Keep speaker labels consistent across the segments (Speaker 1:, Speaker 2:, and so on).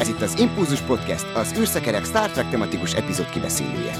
Speaker 1: Ez itt az Impulzus Podcast, az űrszekerek Star Trek tematikus epizód kibeszélője.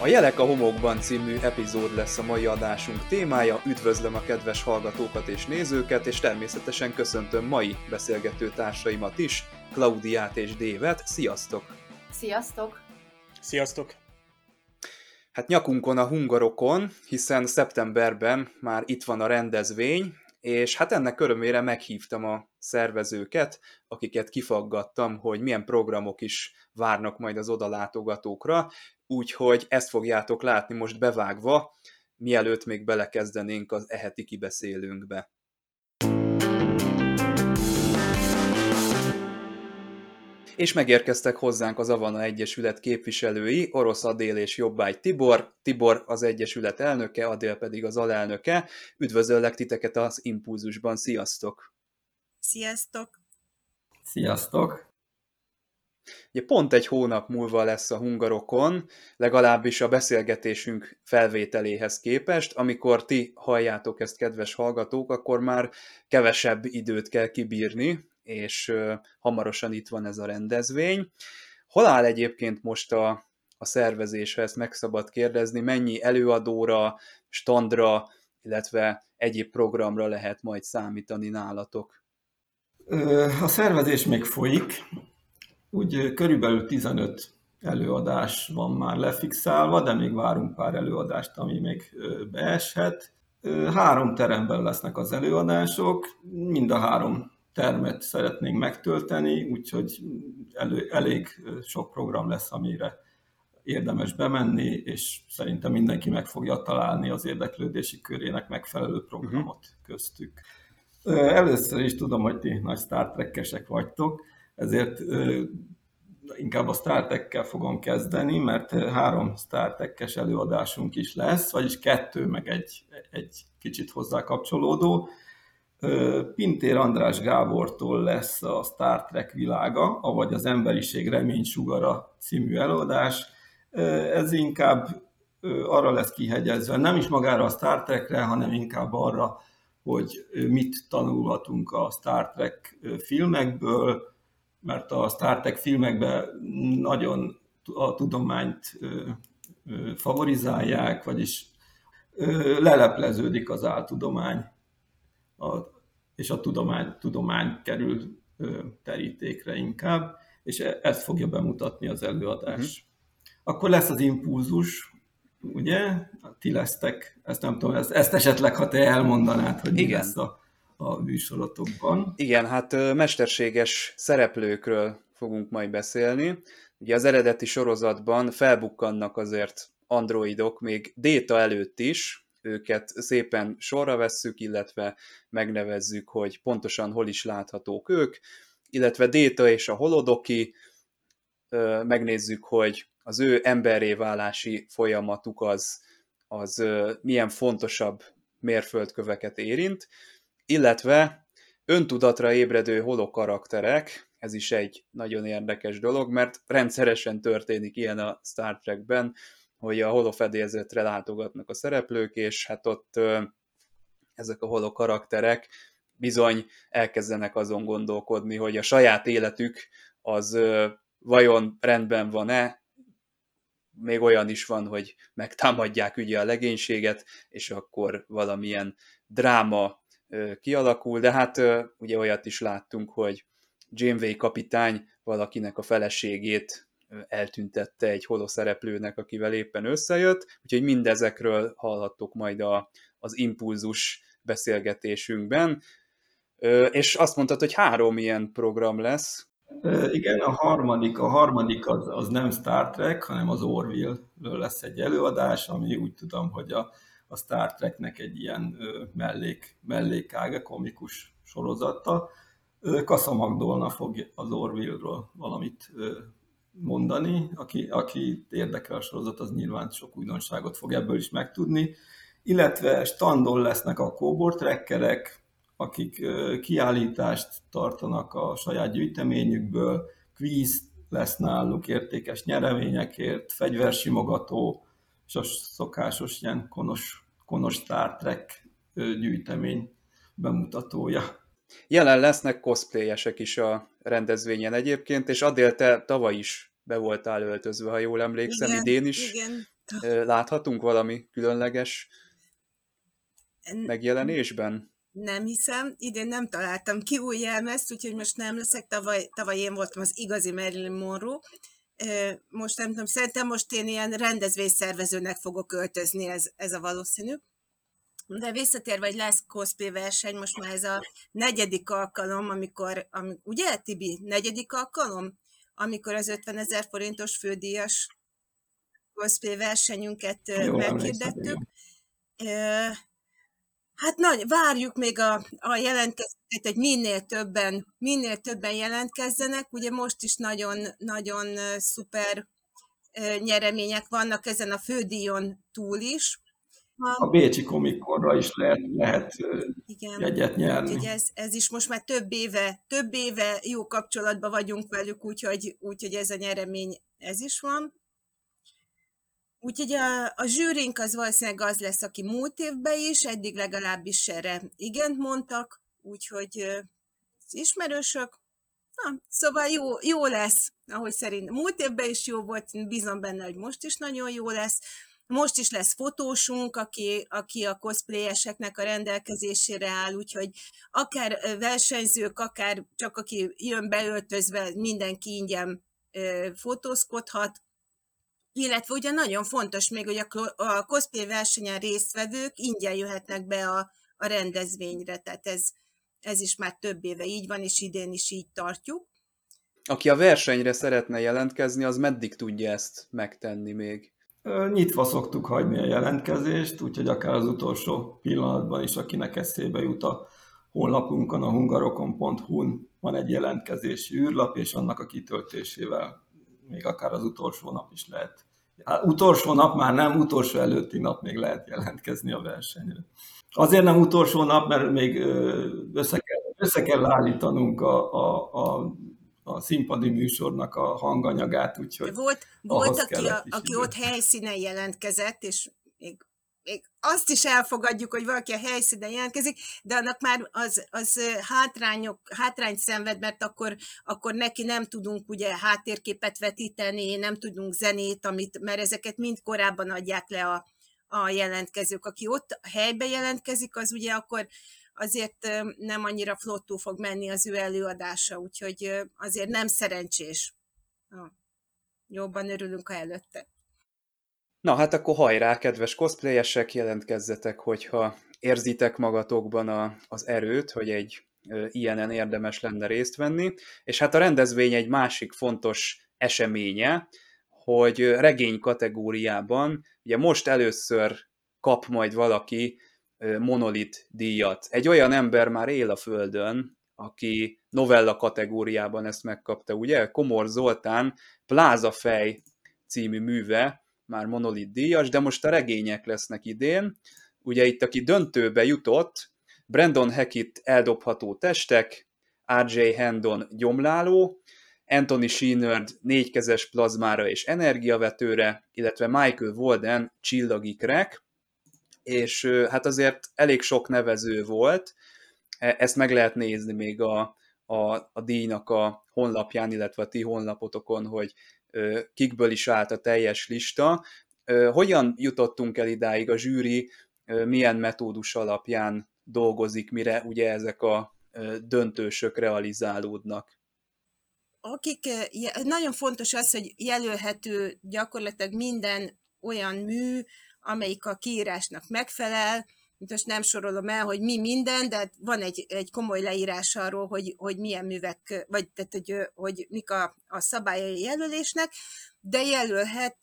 Speaker 2: A Jelek a homokban című epizód lesz a mai adásunk témája. Üdvözlöm a kedves hallgatókat és nézőket, és természetesen köszöntöm mai beszélgető társaimat is, Klaudiát és Dévet. Sziasztok!
Speaker 3: Sziasztok!
Speaker 4: Sziasztok!
Speaker 2: Hát nyakunkon a hungarokon, hiszen szeptemberben már itt van a rendezvény, és hát ennek örömére meghívtam a szervezőket, akiket kifaggattam, hogy milyen programok is várnak majd az odalátogatókra, úgyhogy ezt fogjátok látni most bevágva, mielőtt még belekezdenénk az eheti kibeszélőnkbe. És megérkeztek hozzánk az Avana Egyesület képviselői, Orosz Adél és Jobbágy Tibor. Tibor az Egyesület elnöke, Adél pedig az alelnöke. Üdvözöllek titeket az Impulzusban, sziasztok!
Speaker 5: Sziasztok!
Speaker 6: Sziasztok!
Speaker 2: Ugye pont egy hónap múlva lesz a hungarokon, legalábbis a beszélgetésünk felvételéhez képest. Amikor ti halljátok ezt, kedves hallgatók, akkor már kevesebb időt kell kibírni, és hamarosan itt van ez a rendezvény. Hol áll egyébként most a, a szervezés, ha ezt meg szabad kérdezni, mennyi előadóra, standra, illetve egyéb programra lehet majd számítani nálatok?
Speaker 6: A szervezés még folyik, úgy körülbelül 15 előadás van már lefixálva, de még várunk pár előadást, ami még beeshet. Három teremben lesznek az előadások, mind a három termet szeretnénk megtölteni, úgyhogy elő, elég sok program lesz, amire érdemes bemenni, és szerintem mindenki meg fogja találni az érdeklődési körének megfelelő programot uh-huh. köztük. Először is tudom, hogy ti nagy Star Trek-esek vagytok, ezért inkább a Star Trek-kel fogom kezdeni, mert három Star Trek-es előadásunk is lesz, vagyis kettő, meg egy, egy kicsit hozzá kapcsolódó. Pintér András Gábortól lesz a Star Trek világa, avagy az emberiség reménysugara című előadás. Ez inkább arra lesz kihegyezve, nem is magára a Star Trekre, hanem inkább arra, hogy mit tanulhatunk a Star Trek filmekből, mert a Star Trek filmekben nagyon a tudományt favorizálják, vagyis lelepleződik az áltudomány, és a tudomány, tudomány kerül terítékre inkább, és e, ezt fogja bemutatni az előadás. Uh-huh. Akkor lesz az impulzus, ugye? Ti lesztek, ezt nem tudom, ezt, ezt esetleg, ha te elmondanád, hogy Igen. mi lesz a a műsorotokban.
Speaker 2: Igen, hát mesterséges szereplőkről fogunk majd beszélni. Ugye az eredeti sorozatban felbukkannak azért androidok még déta előtt is, őket szépen sorra vesszük, illetve megnevezzük, hogy pontosan hol is láthatók ők, illetve Déta és a Holodoki, megnézzük, hogy az ő emberré válási folyamatuk az, az milyen fontosabb mérföldköveket érint, illetve öntudatra ébredő holokarakterek, ez is egy nagyon érdekes dolog, mert rendszeresen történik ilyen a Star Trekben, hogy a holofedélzetre látogatnak a szereplők, és hát ott ezek a holokarakterek bizony elkezdenek azon gondolkodni, hogy a saját életük az vajon rendben van-e, még olyan is van, hogy megtámadják ugye a legénységet, és akkor valamilyen dráma kialakul, de hát ugye olyat is láttunk, hogy Janeway kapitány valakinek a feleségét eltüntette egy holoszereplőnek, akivel éppen összejött, úgyhogy mindezekről hallhattok majd a, az impulzus beszélgetésünkben. És azt mondtad, hogy három ilyen program lesz.
Speaker 6: Igen, a harmadik, a harmadik az, az nem Star Trek, hanem az Orville-ről lesz egy előadás, ami úgy tudom, hogy a a Star Treknek egy ilyen mellék, mellékága, komikus sorozata. Kassa Magdolna fog az Orville-ról valamit mondani, aki, aki érdekel a sorozat, az nyilván sok újdonságot fog ebből is megtudni. Illetve standon lesznek a kóbor trekkerek, akik kiállítást tartanak a saját gyűjteményükből, kvíz lesz náluk értékes nyereményekért, fegyversimogató, és a szokásos ilyen konos, konos Star Trek gyűjtemény bemutatója.
Speaker 2: Jelen lesznek cosplayesek is a rendezvényen egyébként, és Adél, te tavaly is be voltál öltözve, ha jól emlékszem, igen, idén is. Igen. Láthatunk valami különleges megjelenésben?
Speaker 3: Nem hiszem, idén nem találtam ki új jelmezt, úgyhogy most nem leszek. Tavaly, tavaly én voltam az igazi Marilyn Monroe. Most nem tudom, szerintem most én ilyen rendezvényszervezőnek fogok öltözni, ez, ez a valószínű. De visszatérve, hogy lesz cosplay verseny, most már ez a negyedik alkalom, amikor, ami, ugye Tibi, negyedik alkalom, amikor az 50 ezer forintos fődíjas cosplay versenyünket meghirdettük. Hát nagy, várjuk még a, a jelentkezőket, hogy minél többen, minél többen jelentkezzenek. Ugye most is nagyon, nagyon szuper nyeremények vannak ezen a fődíjon túl is.
Speaker 6: A Bécsi komikorra is lehet, lehet Igen. jegyet nyerni.
Speaker 3: Úgyhogy ez, ez is most már több éve, több éve jó kapcsolatban vagyunk velük, úgyhogy, úgyhogy ez a nyeremény, ez is van. Úgyhogy a, a zsűrink az valószínűleg az lesz, aki múlt évben is, eddig legalábbis erre igent mondtak, úgyhogy az ismerősök, na, szóval jó, jó lesz, ahogy szerint múlt évben is jó volt, bízom benne, hogy most is nagyon jó lesz. Most is lesz fotósunk, aki, aki a cosplayeseknek a rendelkezésére áll, úgyhogy akár versenyzők, akár csak aki jön beöltözve, mindenki ingyen fotózkodhat, illetve ugye nagyon fontos még, hogy a cosplay versenyen résztvevők ingyen jöhetnek be a, a rendezvényre, tehát ez, ez is már több éve így van, és idén is így tartjuk.
Speaker 2: Aki a versenyre szeretne jelentkezni, az meddig tudja ezt megtenni még?
Speaker 6: Nyitva szoktuk hagyni a jelentkezést, úgyhogy akár az utolsó pillanatban is, akinek eszébe jut a honlapunkon, a hungarokon.hu-n van egy jelentkezési űrlap, és annak a kitöltésével még akár az utolsó nap is lehet. Hát, utolsó nap már nem, utolsó előtti nap még lehet jelentkezni a versenyre. Azért nem utolsó nap, mert még össze kell, össze kell állítanunk a, a, a, a színpadi műsornak a hanganyagát, úgyhogy
Speaker 3: Volt, volt aki, a, aki ott helyszínen jelentkezett, és még még azt is elfogadjuk, hogy valaki a helyszínen jelentkezik, de annak már az, az hátrányok, hátrányt szenved, mert akkor, akkor neki nem tudunk ugye háttérképet vetíteni, nem tudunk zenét, amit, mert ezeket mind korábban adják le a, a jelentkezők. Aki ott helybe jelentkezik, az ugye akkor azért nem annyira flottú fog menni az ő előadása, úgyhogy azért nem szerencsés. Jobban örülünk, ha előtte.
Speaker 2: Na hát akkor hajrá, kedves cosplayesek, jelentkezzetek, hogyha érzitek magatokban a, az erőt, hogy egy ö, ilyenen érdemes lenne részt venni. És hát a rendezvény egy másik fontos eseménye, hogy regény kategóriában, ugye most először kap majd valaki monolit díjat. Egy olyan ember már él a Földön, aki novella kategóriában ezt megkapta, ugye? Komor Zoltán Plázafej című műve, már monolit díjas, de most a regények lesznek idén. Ugye itt, aki döntőbe jutott, Brandon Hackett eldobható testek, R.J. Hendon gyomláló, Anthony Sheenerd négykezes plazmára és energiavetőre, illetve Michael Walden csillagi krek, és hát azért elég sok nevező volt, e, ezt meg lehet nézni még a, a, a díjnak a honlapján, illetve a ti honlapotokon, hogy kikből is állt a teljes lista. Hogyan jutottunk el idáig a zsűri, milyen metódus alapján dolgozik, mire ugye ezek a döntősök realizálódnak?
Speaker 3: Akik, nagyon fontos az, hogy jelölhető gyakorlatilag minden olyan mű, amelyik a kiírásnak megfelel, most nem sorolom el, hogy mi minden, de van egy, egy komoly leírás arról, hogy, hogy milyen művek, vagy tehát, hogy, hogy mik a, a szabályai jelölésnek, de jelölhet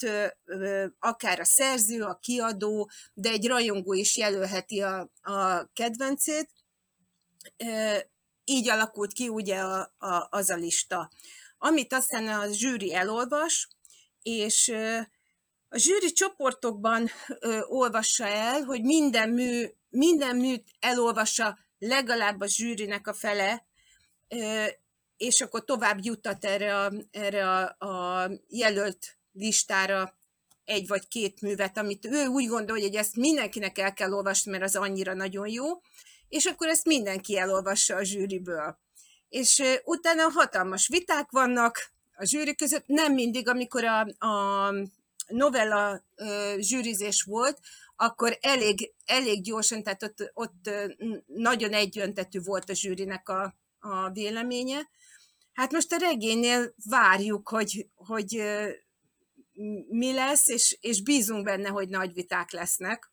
Speaker 3: akár a szerző, a kiadó, de egy rajongó is jelölheti a, a kedvencét. Így alakult ki ugye a, a, az a lista. Amit aztán a zsűri elolvas, és a zsűri csoportokban ö, olvassa el, hogy minden mű, minden műt elolvassa legalább a zsűrinek a fele, ö, és akkor tovább juttat erre a, erre a, a jelölt listára egy vagy két művet, amit ő úgy gondolja, hogy ezt mindenkinek el kell olvasni, mert az annyira nagyon jó, és akkor ezt mindenki elolvassa a zsűriből. És utána hatalmas viták vannak a zsűri között, nem mindig, amikor a, a novella zsűrizés volt, akkor elég, elég gyorsan, tehát ott, ott nagyon egyöntetű volt a zsűrinek a, a véleménye. Hát most a regénynél várjuk, hogy, hogy mi lesz, és, és bízunk benne, hogy nagy viták lesznek.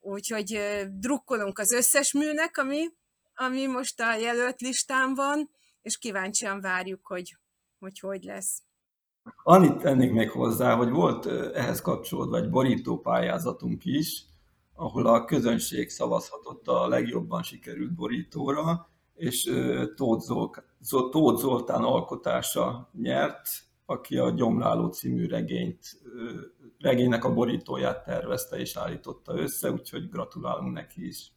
Speaker 3: Úgyhogy drukkolunk az összes műnek, ami, ami most a jelölt listán van, és kíváncsian várjuk, hogy hogy, hogy lesz.
Speaker 6: Annyit tennék még hozzá, hogy volt ehhez kapcsolódva egy borító pályázatunk is, ahol a közönség szavazhatott a legjobban sikerült borítóra, és Tóth Zoltán alkotása nyert, aki a Gyomláló című regényt, regénynek a borítóját tervezte és állította össze, úgyhogy gratulálunk neki is.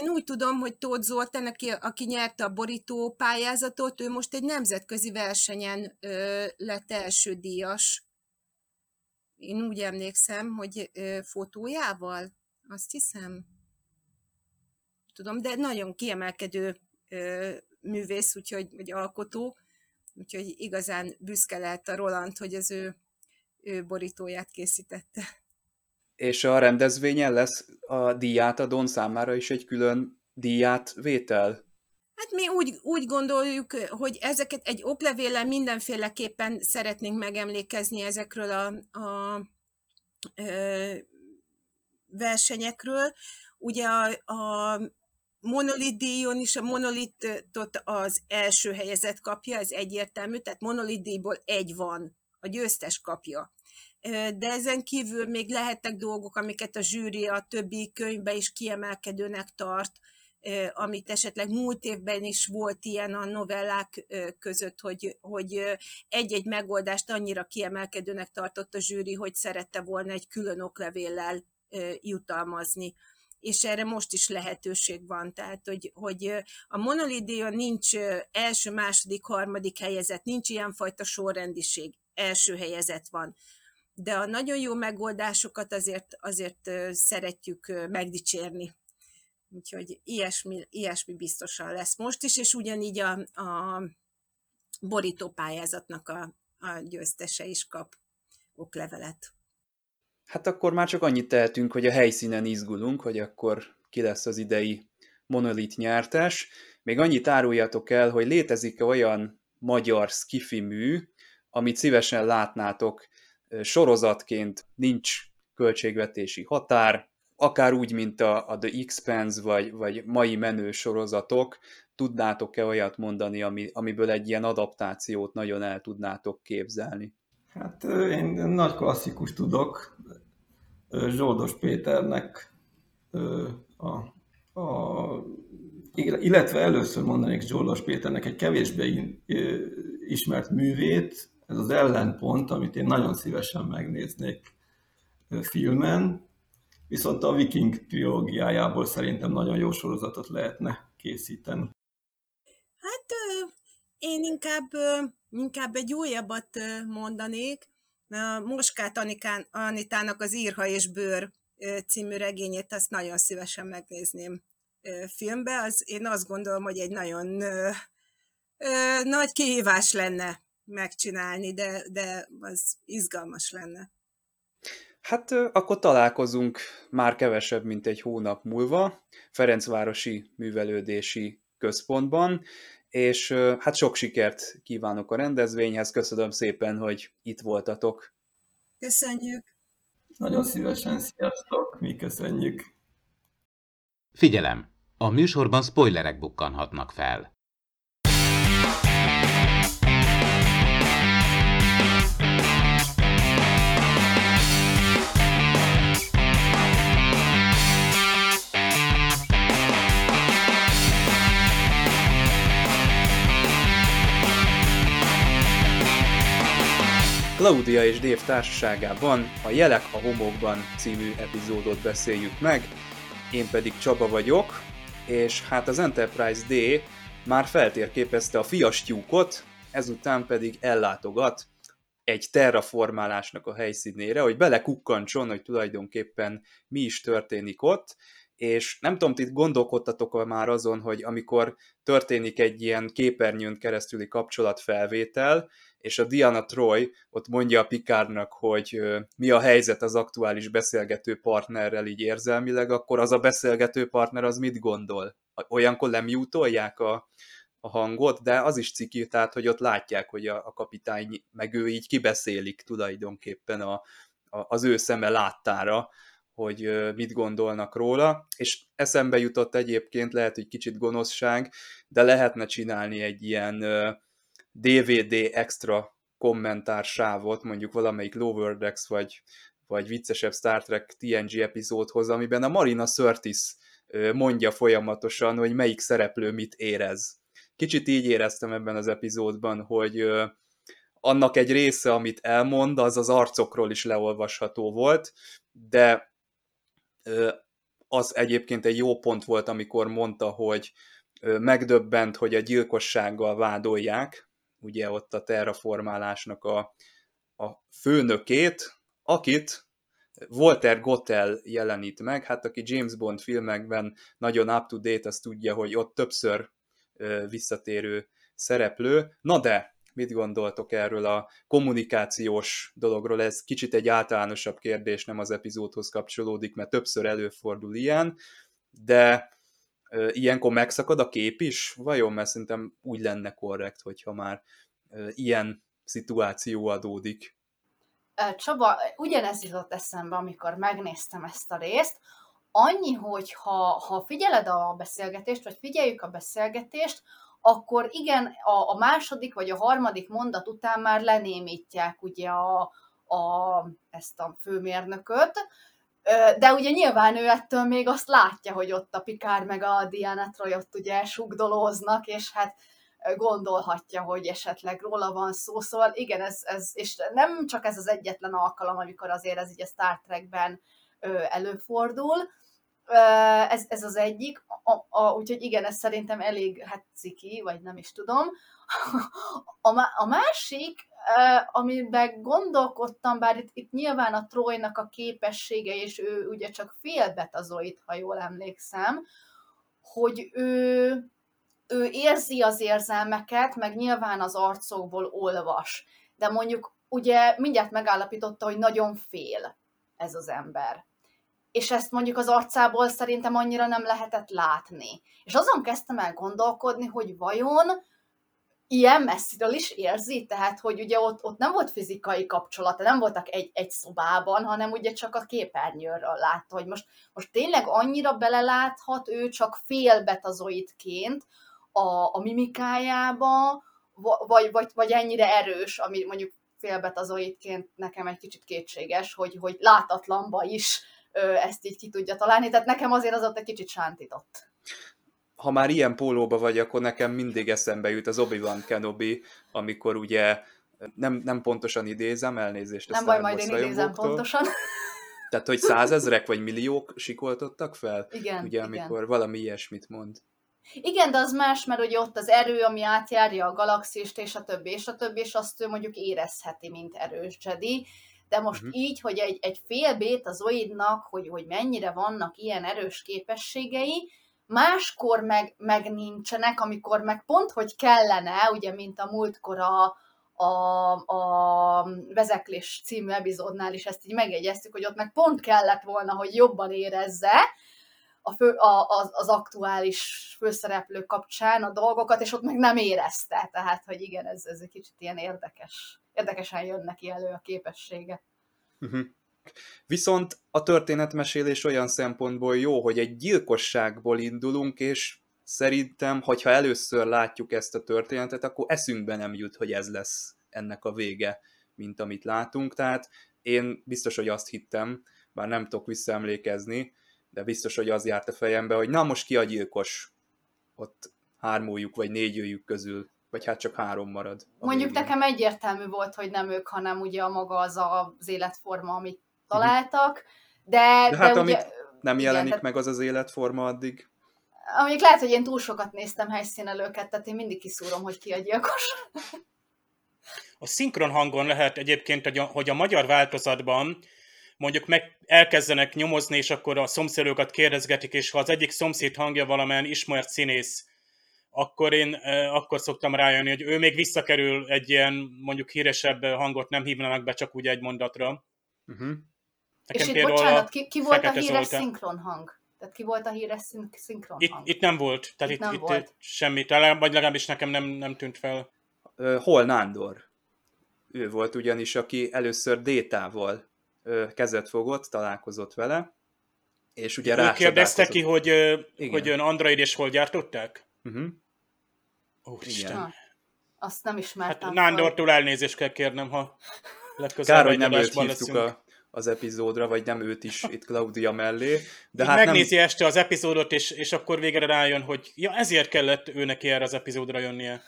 Speaker 3: Én úgy tudom, hogy Tóth Zoltán, aki, aki nyerte a borító pályázatot, ő most egy nemzetközi versenyen ö, lett első díjas. Én úgy emlékszem, hogy ö, fotójával, azt hiszem. Tudom, de nagyon kiemelkedő ö, művész, úgyhogy, vagy alkotó, úgyhogy igazán büszke lehet a Roland, hogy az ő, ő borítóját készítette
Speaker 2: és a rendezvényen lesz a díjátadón számára is egy külön díjátvétel?
Speaker 3: Hát mi úgy, úgy gondoljuk, hogy ezeket egy oklevéllel mindenféleképpen szeretnénk megemlékezni ezekről a, a, a versenyekről. Ugye a, a monolit díjon is a monolitot az első helyezett kapja, ez egyértelmű, tehát monolit díjból egy van, a győztes kapja de ezen kívül még lehetnek dolgok, amiket a zsűri a többi könyvbe is kiemelkedőnek tart, amit esetleg múlt évben is volt ilyen a novellák között, hogy, hogy egy-egy megoldást annyira kiemelkedőnek tartott a zsűri, hogy szerette volna egy külön oklevéllel jutalmazni és erre most is lehetőség van. Tehát, hogy, hogy a monolidéon nincs első, második, harmadik helyezett, nincs ilyenfajta sorrendiség, első helyezett van de a nagyon jó megoldásokat azért, azért szeretjük megdicsérni. Úgyhogy ilyesmi, ilyesmi biztosan lesz most is, és ugyanígy a, a borító pályázatnak a, a győztese is kap oklevelet.
Speaker 2: Hát akkor már csak annyit tehetünk, hogy a helyszínen izgulunk, hogy akkor ki lesz az idei monolit nyertes. Még annyit áruljatok el, hogy létezik olyan magyar skifi mű, amit szívesen látnátok sorozatként nincs költségvetési határ, akár úgy, mint a, a The Expanse, vagy, vagy mai menő sorozatok, tudnátok-e olyat mondani, ami, amiből egy ilyen adaptációt nagyon el tudnátok képzelni?
Speaker 6: Hát én nagy klasszikus tudok. Zsoldos Péternek a, a, illetve először mondanék Zsoldos Péternek egy kevésbé ismert művét, ez az ellenpont, amit én nagyon szívesen megnéznék filmen, viszont a Viking trilógiájából szerintem nagyon jó sorozatot lehetne készíteni.
Speaker 3: Hát én inkább, inkább egy újabbat mondanék. A Moskát Anikán, Anitának az Írha és Bőr című regényét, azt nagyon szívesen megnézném filmbe. Az, én azt gondolom, hogy egy nagyon nagy kihívás lenne megcsinálni, de, de az izgalmas lenne.
Speaker 2: Hát akkor találkozunk már kevesebb, mint egy hónap múlva Ferencvárosi Művelődési Központban, és hát sok sikert kívánok a rendezvényhez, köszönöm szépen, hogy itt voltatok.
Speaker 3: Köszönjük!
Speaker 6: Nagyon szívesen, sziasztok, mi köszönjük!
Speaker 4: Figyelem! A műsorban spoilerek bukkanhatnak fel.
Speaker 2: Claudia és Dave társaságában a Jelek a homokban című epizódot beszéljük meg, én pedig Csaba vagyok, és hát az Enterprise D már feltérképezte a fiastyúkot, ezután pedig ellátogat egy terraformálásnak a helyszínére, hogy belekukkantson, hogy tulajdonképpen mi is történik ott, és nem tudom, ti gondolkodtatok már azon, hogy amikor történik egy ilyen képernyőn keresztüli kapcsolatfelvétel, és a Diana Troy ott mondja a Pikárnak, hogy mi a helyzet az aktuális beszélgető partnerrel így érzelmileg, akkor az a beszélgető partner az mit gondol? Olyankor lemjútolják a, a hangot, de az is ciki, tehát hogy ott látják, hogy a, a kapitány meg ő így kibeszélik tulajdonképpen a, a, az ő szeme láttára, hogy mit gondolnak róla, és eszembe jutott egyébként, lehet, hogy kicsit gonoszság, de lehetne csinálni egy ilyen DVD extra kommentársávot, mondjuk valamelyik Lower Decks vagy, vagy viccesebb Star Trek TNG epizódhoz, amiben a Marina Sirtis mondja folyamatosan, hogy melyik szereplő mit érez. Kicsit így éreztem ebben az epizódban, hogy annak egy része, amit elmond, az az arcokról is leolvasható volt, de az egyébként egy jó pont volt, amikor mondta, hogy megdöbbent, hogy a gyilkossággal vádolják, ugye ott a terraformálásnak a, a főnökét, akit Walter Gottel jelenít meg, hát aki James Bond filmekben nagyon up-to-date, azt tudja, hogy ott többször visszatérő szereplő. Na de, mit gondoltok erről a kommunikációs dologról? Ez kicsit egy általánosabb kérdés, nem az epizódhoz kapcsolódik, mert többször előfordul ilyen, de ilyenkor megszakad a kép is? Vajon? Mert szerintem úgy lenne korrekt, hogyha már ilyen szituáció adódik.
Speaker 5: Csaba, ugyanez jutott eszembe, amikor megnéztem ezt a részt, annyi, hogy ha, ha figyeled a beszélgetést, vagy figyeljük a beszélgetést, akkor igen, a, a második vagy a harmadik mondat után már lenémítják ugye a, a, ezt a főmérnököt, de ugye nyilván ő ettől még azt látja, hogy ott a Pikár meg a Diana Troy ott ugye sugdolóznak, és hát gondolhatja, hogy esetleg róla van szó, szóval igen, ez, ez, és nem csak ez az egyetlen alkalom, amikor azért ez így a Star Trekben előfordul, ez, ez az egyik, a, a, úgyhogy igen, ez szerintem elég hát ciki, vagy nem is tudom. A, a másik, amiben gondolkodtam, bár itt, itt nyilván a Trojnak a képessége, és ő ugye csak félbetazoid, ha jól emlékszem, hogy ő, ő érzi az érzelmeket, meg nyilván az arcokból olvas. De mondjuk ugye mindjárt megállapította, hogy nagyon fél ez az ember és ezt mondjuk az arcából szerintem annyira nem lehetett látni. És azon kezdtem el gondolkodni, hogy vajon ilyen messziről is érzi, tehát hogy ugye ott, ott nem volt fizikai kapcsolata, nem voltak egy, egy szobában, hanem ugye csak a képernyőről látta, hogy most, most tényleg annyira beleláthat ő csak félbetazoidként a, a mimikájába, vagy, vagy, vagy ennyire erős, ami mondjuk félbetazoidként nekem egy kicsit kétséges, hogy, hogy látatlanba is ezt így ki tudja találni, tehát nekem azért az ott egy kicsit sántított.
Speaker 2: Ha már ilyen pólóba vagy, akkor nekem mindig eszembe jut az Obi-Wan Kenobi, amikor ugye nem, nem pontosan idézem, elnézést.
Speaker 5: Nem baj, majd én idézem pontosan.
Speaker 2: Tehát, hogy százezrek vagy milliók sikoltottak fel?
Speaker 5: Igen,
Speaker 2: Ugye, amikor igen. valami ilyesmit mond.
Speaker 5: Igen, de az más, mert ugye ott az erő, ami átjárja a galaxist, és a többi, és a többi, és azt ő mondjuk érezheti, mint erős Jedi de most uh-huh. így, hogy egy, egy fél bét az oidnak, hogy, hogy mennyire vannak ilyen erős képességei, máskor meg, meg nincsenek, amikor meg pont, hogy kellene, ugye, mint a múltkor a, a, a Vezeklés című epizódnál is ezt így megjegyeztük, hogy ott meg pont kellett volna, hogy jobban érezze a fő, a, az, az aktuális főszereplő kapcsán a dolgokat, és ott meg nem érezte. Tehát, hogy igen, ez, ez egy kicsit ilyen érdekes érdekesen jön neki elő a képessége.
Speaker 2: Uh-huh. Viszont a történetmesélés olyan szempontból jó, hogy egy gyilkosságból indulunk, és szerintem, hogyha először látjuk ezt a történetet, akkor eszünkbe nem jut, hogy ez lesz ennek a vége, mint amit látunk. Tehát én biztos, hogy azt hittem, bár nem tudok visszaemlékezni, de biztos, hogy az járt a fejembe, hogy na most ki a gyilkos? Ott hármójuk vagy négyőjük közül vagy hát csak három marad.
Speaker 5: Mondjuk végén. nekem egyértelmű volt, hogy nem ők, hanem ugye a maga az az életforma, amit találtak, de,
Speaker 2: de hát de amit ugye, nem jelenik igen, meg az az életforma addig.
Speaker 5: Mondjuk lehet, hogy én túl sokat néztem helyszínelőket, tehát én mindig kiszúrom, hogy ki a gyilkos.
Speaker 7: A szinkron hangon lehet egyébként, hogy a magyar változatban mondjuk meg elkezdenek nyomozni, és akkor a szomszédokat kérdezgetik, és ha az egyik szomszéd hangja valamilyen ismert színész, akkor én akkor szoktam rájönni, hogy ő még visszakerül egy ilyen mondjuk híresebb hangot nem hívnának be csak úgy egy mondatra. Uh-huh.
Speaker 5: És itt bocsánat, ki, ki volt a híres Zoltán. szinkron hang? Tehát ki volt a híres szinkron
Speaker 7: itt,
Speaker 5: hang?
Speaker 7: Itt nem volt, tehát itt, itt, itt volt. semmi, talán, vagy legalábbis nekem nem, nem tűnt fel.
Speaker 2: Hol Nándor? Ő volt ugyanis, aki először Détával kezet fogott, találkozott vele, és ugye rá
Speaker 7: kérdezte ki, hogy, Igen. hogy ön Android és hol gyártották? Uh-huh.
Speaker 5: Úristen. Igen. Azt nem ismertem.
Speaker 7: Hát Nándortól elnézést kell kérnem, ha
Speaker 2: legközelebb Kár, hogy nem őt hívtuk a, az epizódra, vagy nem őt is itt Claudia mellé.
Speaker 7: De hát megnézi nem... este az epizódot, és, és akkor végre rájön, hogy ja, ezért kellett ő neki erre az epizódra jönnie.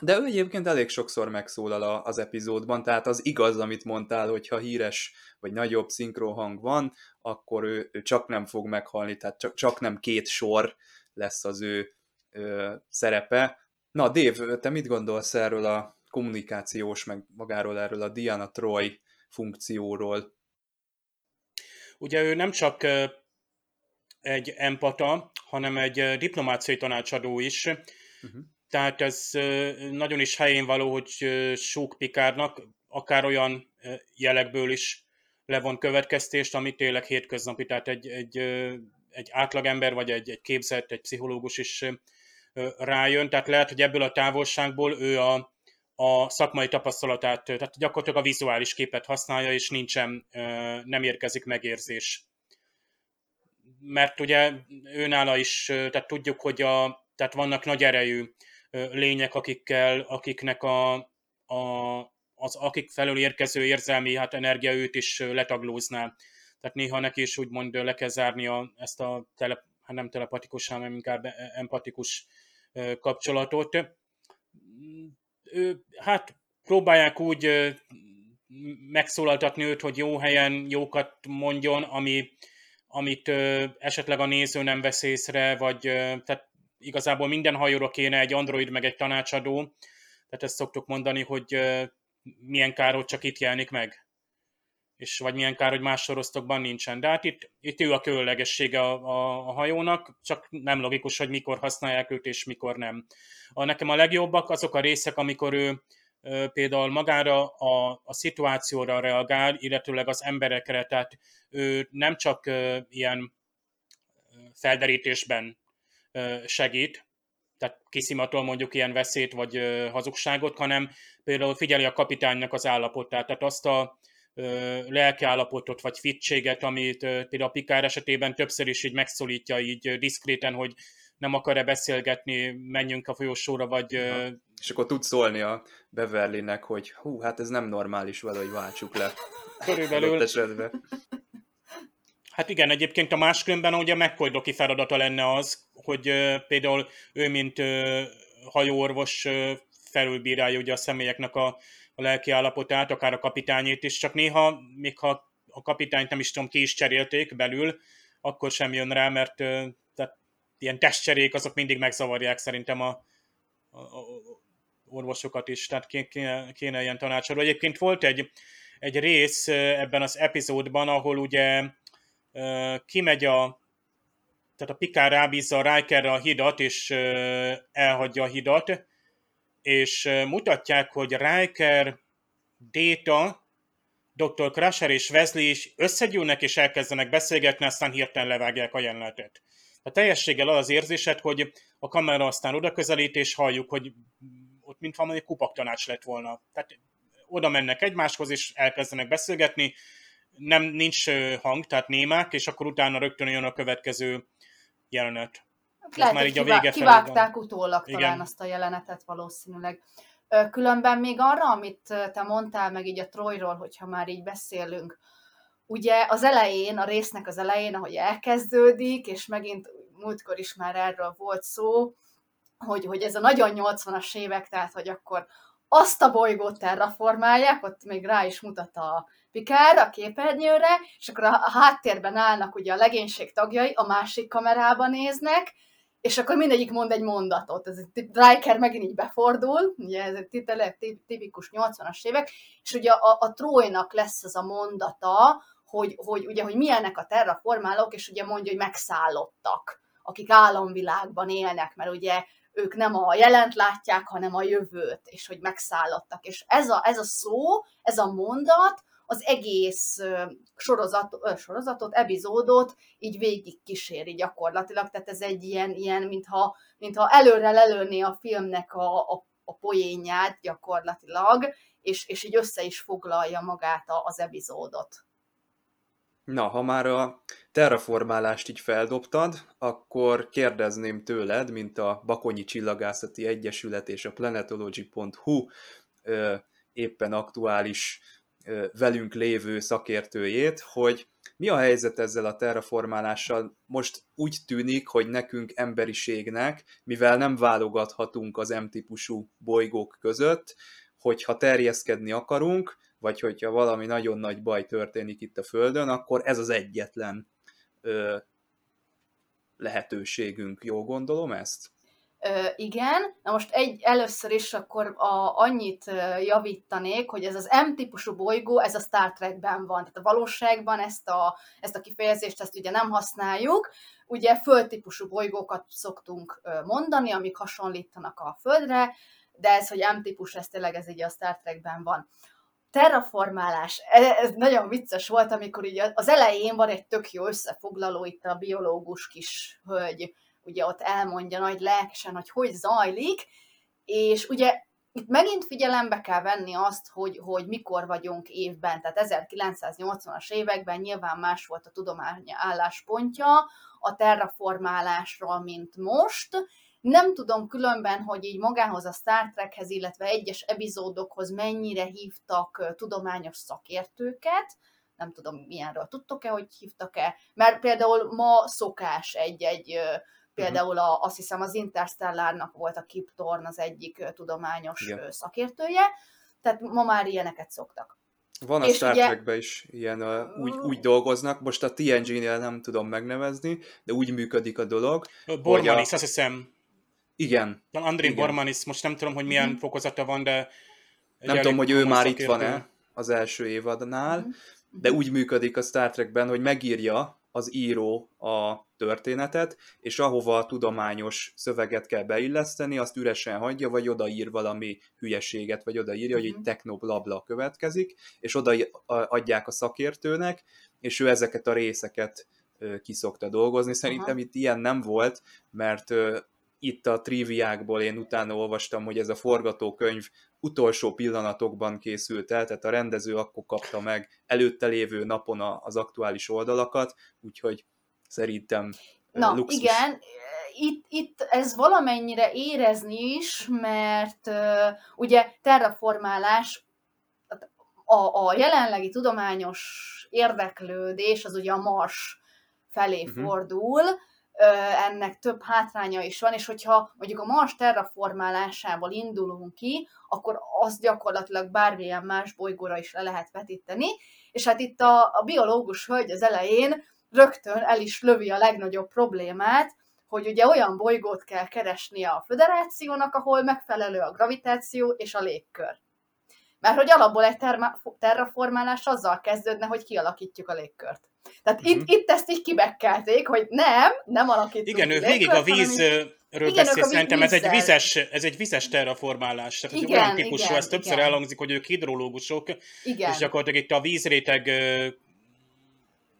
Speaker 2: De ő egyébként elég sokszor megszólal az epizódban, tehát az igaz, amit mondtál, hogyha híres vagy nagyobb szinkronhang van, akkor ő, ő csak nem fog meghalni, tehát csak, csak nem két sor lesz az ő ö, szerepe. Na, Dave, te mit gondolsz erről a kommunikációs, meg magáról erről a Diana Troy funkcióról?
Speaker 7: Ugye ő nem csak egy empata, hanem egy diplomáciai tanácsadó is. Uh-huh. Tehát ez nagyon is helyén való, hogy sok Pikárnak akár olyan jelekből is levon következtést, ami tényleg hétköznapi, tehát egy, egy, egy átlagember, vagy egy, egy képzett, egy pszichológus is rájön, tehát lehet, hogy ebből a távolságból ő a, a szakmai tapasztalatát, tehát gyakorlatilag a vizuális képet használja, és nincsen, nem érkezik megérzés. Mert ugye őnála is, tehát tudjuk, hogy a, tehát vannak nagy erejű lények, akikkel, akiknek a, a, az akik felől érkező érzelmi hát energia őt is letaglózná. Tehát néha neki is úgymond le kell zárni a, ezt a tele, hát nem telepatikus, hanem inkább empatikus kapcsolatot. Ő, hát próbálják úgy megszólaltatni őt, hogy jó helyen jókat mondjon, ami, amit esetleg a néző nem vesz észre, vagy tehát igazából minden hajóra kéne egy android meg egy tanácsadó, tehát ezt szoktuk mondani, hogy milyen kár, hogy csak itt jelenik meg és vagy milyen kár, hogy más sorosztokban nincsen. De hát itt, itt ő a különlegessége a, a, a hajónak, csak nem logikus, hogy mikor használják őt, és mikor nem. A, nekem a legjobbak azok a részek, amikor ő ö, például magára a, a szituációra reagál, illetőleg az emberekre, tehát ő nem csak ö, ilyen felderítésben ö, segít, tehát kiszimatol mondjuk ilyen veszélyt vagy hazugságot, hanem például figyeli a kapitánynak az állapotát, tehát azt a lelkiállapotot vagy fittséget, amit például a Pikár esetében többször is így megszólítja így diszkréten, hogy nem akar-e beszélgetni, menjünk a folyosóra, vagy... Ja.
Speaker 2: És akkor tud szólni a Beverlynek, hogy hú, hát ez nem normális vele, hogy váltsuk le.
Speaker 7: Körülbelül. Hát igen, egyébként a máskülönben ugye McCoy feladata lenne az, hogy például ő, mint hajóorvos felülbírálja ugye a személyeknek a a lelki állapotát, akár a kapitányét is, csak néha, még ha a kapitányt nem is tudom, ki is cserélték belül, akkor sem jön rá, mert tehát ilyen testcserék azok mindig megzavarják szerintem a, a, a orvosokat is, tehát kéne, kéne ilyen tanácsadó. Egyébként volt egy, egy rész ebben az epizódban, ahol ugye kimegy a tehát a Pikár rábízza a Rikerre a hidat, és elhagyja a hidat, és mutatják, hogy Riker, Data, Dr. Crusher és Wesley is összegyűlnek és elkezdenek beszélgetni, aztán hirtelen levágják a jelenetet. A teljességgel az az érzésed, hogy a kamera aztán oda közelít, és halljuk, hogy ott mint valami kupaktanács lett volna. Tehát oda mennek egymáshoz, és elkezdenek beszélgetni, nem nincs hang, tehát némák, és akkor utána rögtön jön a következő jelenet.
Speaker 5: Lehet, már így a vége kivágták van. utólag Igen. talán azt a jelenetet valószínűleg. Különben még arra, amit te mondtál, meg így a Troyról, hogyha már így beszélünk, ugye az elején, a résznek az elején, ahogy elkezdődik, és megint múltkor is már erről volt szó, hogy, hogy ez a nagyon 80-as évek, tehát hogy akkor azt a bolygót terraformálják, ott még rá is mutat a Picard a képernyőre, és akkor a háttérben állnak ugye a legénység tagjai, a másik kamerába néznek, és akkor mindegyik mond egy mondatot. Ez Riker megint így befordul, ugye ez egy tipikus 80-as évek, és ugye a, a Troynak lesz az a mondata, hogy, hogy ugye, hogy milyenek a terraformálók, és ugye mondja, hogy megszállottak, akik álomvilágban élnek, mert ugye ők nem a jelent látják, hanem a jövőt, és hogy megszállottak. És ez a, ez a szó, ez a mondat, az egész sorozat, sorozatot, epizódot így végig kíséri gyakorlatilag, tehát ez egy ilyen, ilyen mintha, mintha előre lelőné a filmnek a, a, a poénját gyakorlatilag, és, és így össze is foglalja magát az epizódot.
Speaker 2: Na, ha már a terraformálást így feldobtad, akkor kérdezném tőled, mint a Bakonyi Csillagászati Egyesület és a planetology.hu éppen aktuális velünk lévő szakértőjét, hogy mi a helyzet ezzel a terraformálással? Most úgy tűnik, hogy nekünk emberiségnek, mivel nem válogathatunk az M-típusú bolygók között, hogyha terjeszkedni akarunk, vagy hogyha valami nagyon nagy baj történik itt a Földön, akkor ez az egyetlen ö, lehetőségünk. Jól gondolom ezt?
Speaker 5: Igen, na most egy, először is akkor a, annyit javítanék, hogy ez az M-típusú bolygó, ez a Star Trekben van, tehát a valóságban ezt a, ezt a kifejezést ezt ugye nem használjuk, ugye földtípusú bolygókat szoktunk mondani, amik hasonlítanak a Földre, de ez, hogy M-típus, ez tényleg ez így a Star Trekben van. Terraformálás, ez nagyon vicces volt, amikor így az elején van egy tök jó összefoglaló, itt a biológus kis hölgy, ugye ott elmondja nagy lelkesen, hogy hogy zajlik, és ugye itt megint figyelembe kell venni azt, hogy, hogy mikor vagyunk évben, tehát 1980-as években nyilván más volt a tudomány álláspontja a terraformálásról, mint most, nem tudom különben, hogy így magához a Star Trekhez, illetve egyes epizódokhoz mennyire hívtak tudományos szakértőket, nem tudom, milyenről tudtok-e, hogy hívtak-e, mert például ma szokás egy-egy Például a, azt hiszem az Interstellárnak volt a Kip Thorne az egyik tudományos Igen. szakértője, tehát ma már ilyeneket szoktak.
Speaker 2: Van a és Star ugye... Trekben is ilyen, uh, úgy, úgy dolgoznak, most a TNG-nél nem tudom megnevezni, de úgy működik a dolog.
Speaker 7: Bormanis, a... azt hiszem.
Speaker 2: Igen.
Speaker 7: Andrin Igen. Bormanis, most nem tudom, hogy milyen mm. fokozata van, de...
Speaker 2: Nem tudom, hogy ő már itt van-e az első évadnál, mm. de úgy működik a Star Trekben, hogy megírja az író a történetet, és ahova a tudományos szöveget kell beilleszteni, azt üresen hagyja, vagy odaír valami hülyeséget, vagy odaírja, hogy egy mhm. technoblabla következik, és oda adják a szakértőnek, és ő ezeket a részeket kiszokta dolgozni. Szerintem Aha. itt ilyen nem volt, mert itt a triviákból én utána olvastam, hogy ez a forgatókönyv utolsó pillanatokban készült el, tehát a rendező akkor kapta meg előtte lévő napon az aktuális oldalakat, úgyhogy szerintem
Speaker 5: Na, luxus. igen, itt, itt ez valamennyire érezni is, mert uh, ugye terraformálás, a, a jelenlegi tudományos érdeklődés az ugye a Mars felé uh-huh. fordul, ennek több hátránya is van, és hogyha mondjuk a Mars terraformálásával indulunk ki, akkor azt gyakorlatilag bármilyen más bolygóra is le lehet vetíteni, és hát itt a, a biológus hölgy az elején rögtön el is lövi a legnagyobb problémát, hogy ugye olyan bolygót kell keresnie a föderációnak, ahol megfelelő a gravitáció és a légkör. Mert hogy alapból egy terma- terraformálás azzal kezdődne, hogy kialakítjuk a légkört. Tehát uh-huh. itt, mhm. itt ezt így kibekkelték, hogy nem, nem alakítunk
Speaker 7: Igen, ő végig a víz... Ről igen, beszél, szerintem ez egy, vizes, ez egy vizes terraformálás. Tehát igen, olyan típusú, igen, ez többször igen. elhangzik, hogy ők hidrológusok, igen. és gyakorlatilag itt a vízréteg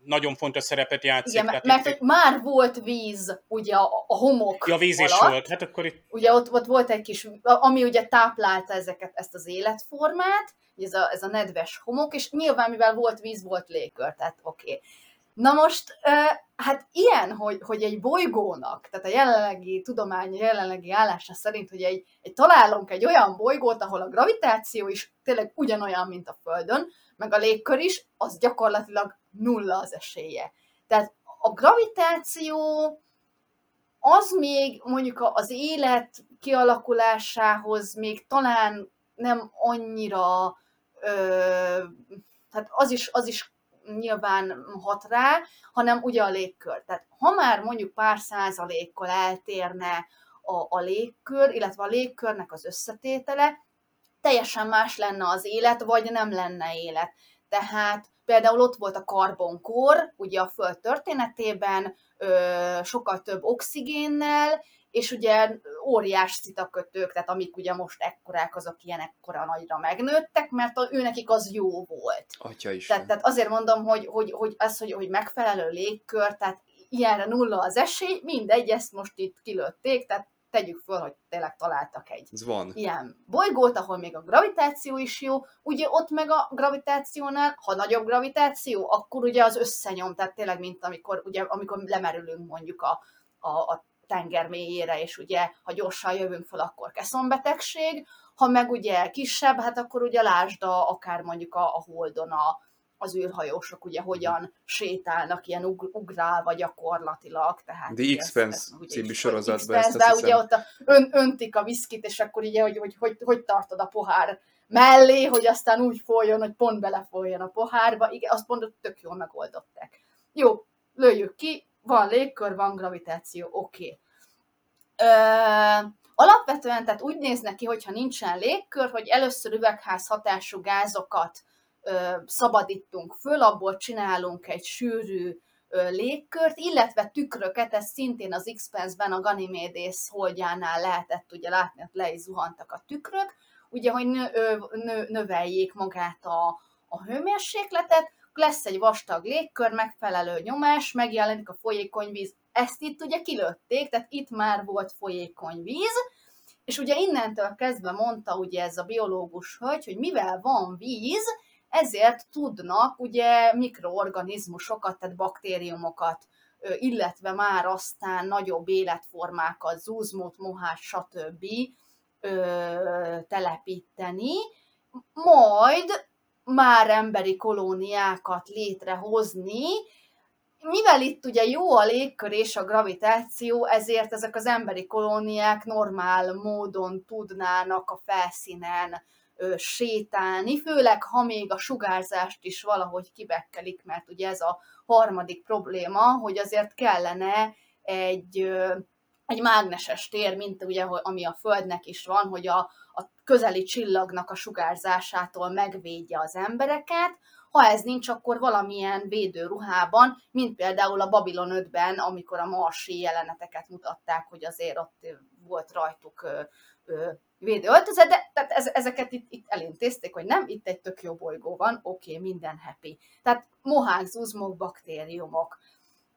Speaker 7: nagyon fontos szerepet játszik. Igen,
Speaker 5: mert, mert itt... már volt víz ugye a, a homok
Speaker 7: Ja, víz
Speaker 5: alatt.
Speaker 7: is volt. Hát akkor itt...
Speaker 5: Ugye ott, ott volt egy kis, ami ugye táplálta ezeket, ezt az életformát, ez a, ez a nedves homok, és nyilván mivel volt víz, volt légkör, tehát oké. Okay. Na most, hát ilyen, hogy, hogy egy bolygónak, tehát a jelenlegi tudomány, a jelenlegi állása szerint, hogy egy, egy találunk egy olyan bolygót, ahol a gravitáció is tényleg ugyanolyan, mint a Földön, meg a légkör is, az gyakorlatilag nulla az esélye. Tehát a gravitáció az még mondjuk az élet kialakulásához még talán nem annyira, ö, hát az is, az is nyilván hat rá, hanem ugye a légkör. Tehát ha már mondjuk pár százalékkal eltérne a, a légkör, illetve a légkörnek az összetétele, teljesen más lenne az élet, vagy nem lenne élet. Tehát például ott volt a karbonkor, ugye a Föld történetében, sokkal több oxigénnel, és ugye óriás szitakötők, tehát amik ugye most ekkorák, azok ilyen ekkora nagyra megnőttek, mert a, ő nekik az jó volt.
Speaker 2: Atya is.
Speaker 5: Tehát, tehát azért mondom, hogy, hogy, hogy az, hogy, hogy megfelelő légkör, tehát ilyenre nulla az esély, mindegy, ezt most itt kilőtték, tehát tegyük föl, hogy tényleg találtak egy
Speaker 2: Ez van.
Speaker 5: ilyen bolygót, ahol még a gravitáció is jó, ugye ott meg a gravitációnál, ha nagyobb gravitáció, akkor ugye az összenyom, tehát tényleg, mint amikor, ugye, amikor lemerülünk mondjuk a, a, a tenger mélyére, és ugye, ha gyorsan jövünk fel, akkor keszonbetegség, ha meg ugye kisebb, hát akkor ugye lásd a, akár mondjuk a, a holdon a, az űrhajósok ugye hogyan sétálnak ilyen ug- ugrálva gyakorlatilag. Tehát
Speaker 2: The
Speaker 5: ugye
Speaker 2: című sorozatban ezt
Speaker 5: De ugye ott a, ön, öntik a viszkit, és akkor ugye, hogy, hogy, hogy, hogy tartod a pohár mellé, hogy aztán úgy folyjon, hogy pont belefoljon a pohárba. Igen, azt mondod, tök jól megoldották. Jó, lőjük ki, van légkör, van gravitáció, oké. Okay. Alapvetően tehát úgy néz neki, hogyha nincsen légkör, hogy először üvegház hatású gázokat ö, szabadítunk föl, abból csinálunk egy sűrű légkört, illetve tükröket, ez szintén az Expanse-ben a Ganymedes holdjánál lehetett ugye látni, hogy le is zuhantak a tükrök, ugye, hogy nö, nö, növeljék magát a, a hőmérsékletet, lesz egy vastag légkör, megfelelő nyomás, megjelenik a folyékony víz. Ezt itt ugye kilőtték, tehát itt már volt folyékony víz, és ugye innentől kezdve mondta ugye ez a biológus hölgy, hogy mivel van víz, ezért tudnak ugye mikroorganizmusokat, tehát baktériumokat, illetve már aztán nagyobb életformákat, zúzmót, mohát, stb. Telepíteni, majd már emberi kolóniákat létrehozni, mivel itt ugye jó a légkör és a gravitáció, ezért ezek az emberi kolóniák normál módon tudnának a felszínen sétálni, főleg ha még a sugárzást is valahogy kibekkelik, mert ugye ez a harmadik probléma, hogy azért kellene egy, egy mágneses tér, mint ugye, ami a Földnek is van, hogy a, a közeli csillagnak a sugárzásától megvédje az embereket, ha ez nincs, akkor valamilyen védőruhában, mint például a Babylon 5-ben, amikor a marsi jeleneteket mutatták, hogy azért ott volt rajtuk védőöltözet, de tehát ez, ezeket itt, itt elintézték, hogy nem, itt egy tök jó bolygó van, oké, okay, minden happy. Tehát mohák, zuzmok, baktériumok.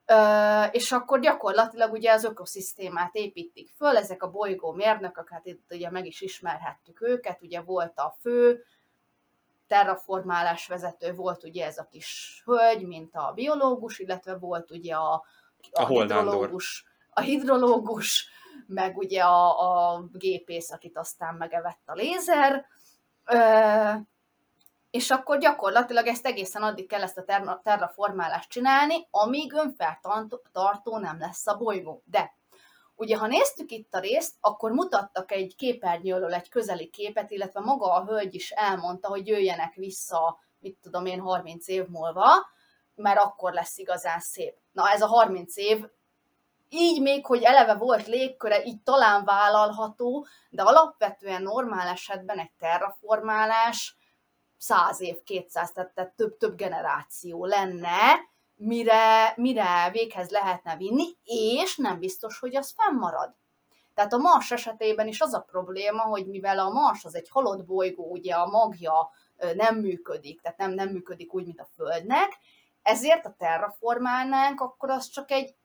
Speaker 5: Ö, és akkor gyakorlatilag ugye az ökoszisztémát építik föl, ezek a bolygó mérnökök, hát itt ugye meg is ismerhettük őket, ugye volt a fő, terraformálás vezető volt ugye ez a kis hölgy, mint a biológus, illetve volt ugye a,
Speaker 2: A Holnándor.
Speaker 5: hidrológus, a hidrológus, meg ugye a, a gépész, akit aztán megevett a lézer, és akkor gyakorlatilag ezt egészen addig kell ezt a terra- terraformálást csinálni, amíg önfeltartó nem lesz a bolygó. De Ugye, ha néztük itt a részt, akkor mutattak egy képernyőről egy közeli képet, illetve maga a hölgy is elmondta, hogy jöjjenek vissza, mit tudom én, 30 év múlva, mert akkor lesz igazán szép. Na, ez a 30 év, így még, hogy eleve volt légköre, így talán vállalható, de alapvetően normál esetben egy terraformálás 100 év, 200, tehát, tehát több, több generáció lenne, mire, mire véghez lehetne vinni, és nem biztos, hogy az fennmarad. Tehát a Mars esetében is az a probléma, hogy mivel a Mars az egy halott bolygó, ugye a magja nem működik, tehát nem, nem működik úgy, mint a Földnek, ezért a terraformálnánk, akkor az csak egy,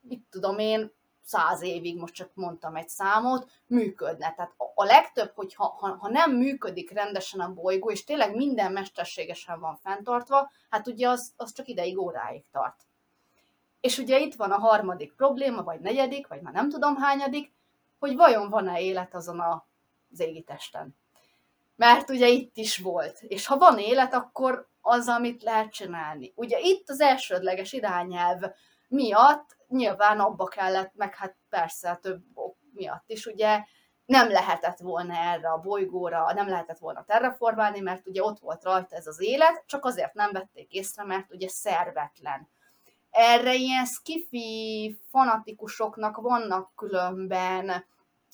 Speaker 5: mit tudom én, száz évig, most csak mondtam egy számot, működne. Tehát a, a legtöbb, hogy ha, ha, ha nem működik rendesen a bolygó, és tényleg minden mesterségesen van fenntartva, hát ugye az, az csak ideig, óráig tart. És ugye itt van a harmadik probléma, vagy negyedik, vagy már nem tudom hányadik, hogy vajon van-e élet azon az égi testen. Mert ugye itt is volt. És ha van élet, akkor az, amit lehet csinálni. Ugye itt az elsődleges irányelv miatt nyilván abba kellett, meg hát persze több ok miatt is, ugye nem lehetett volna erre a bolygóra, nem lehetett volna terraformálni, mert ugye ott volt rajta ez az élet, csak azért nem vették észre, mert ugye szervetlen. Erre ilyen skifi fanatikusoknak vannak különben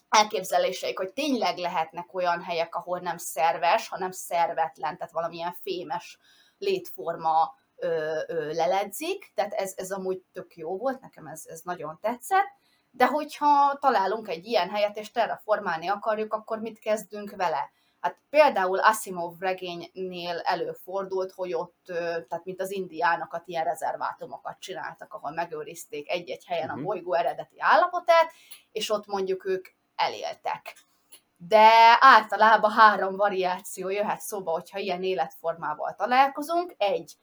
Speaker 5: elképzeléseik, hogy tényleg lehetnek olyan helyek, ahol nem szerves, hanem szervetlen, tehát valamilyen fémes létforma ö, ö, leledzik, tehát ez, ez amúgy tök jó volt, nekem ez, ez nagyon tetszett, de hogyha találunk egy ilyen helyet, és terraformálni akarjuk, akkor mit kezdünk vele? Hát például Asimov regénynél előfordult, hogy ott, tehát mint az indiánokat, ilyen rezervátumokat csináltak, ahol megőrizték egy-egy helyen uh-huh. a mhm. bolygó eredeti állapotát, és ott mondjuk ők eléltek. De általában három variáció jöhet szóba, hogyha ilyen életformával találkozunk. Egy,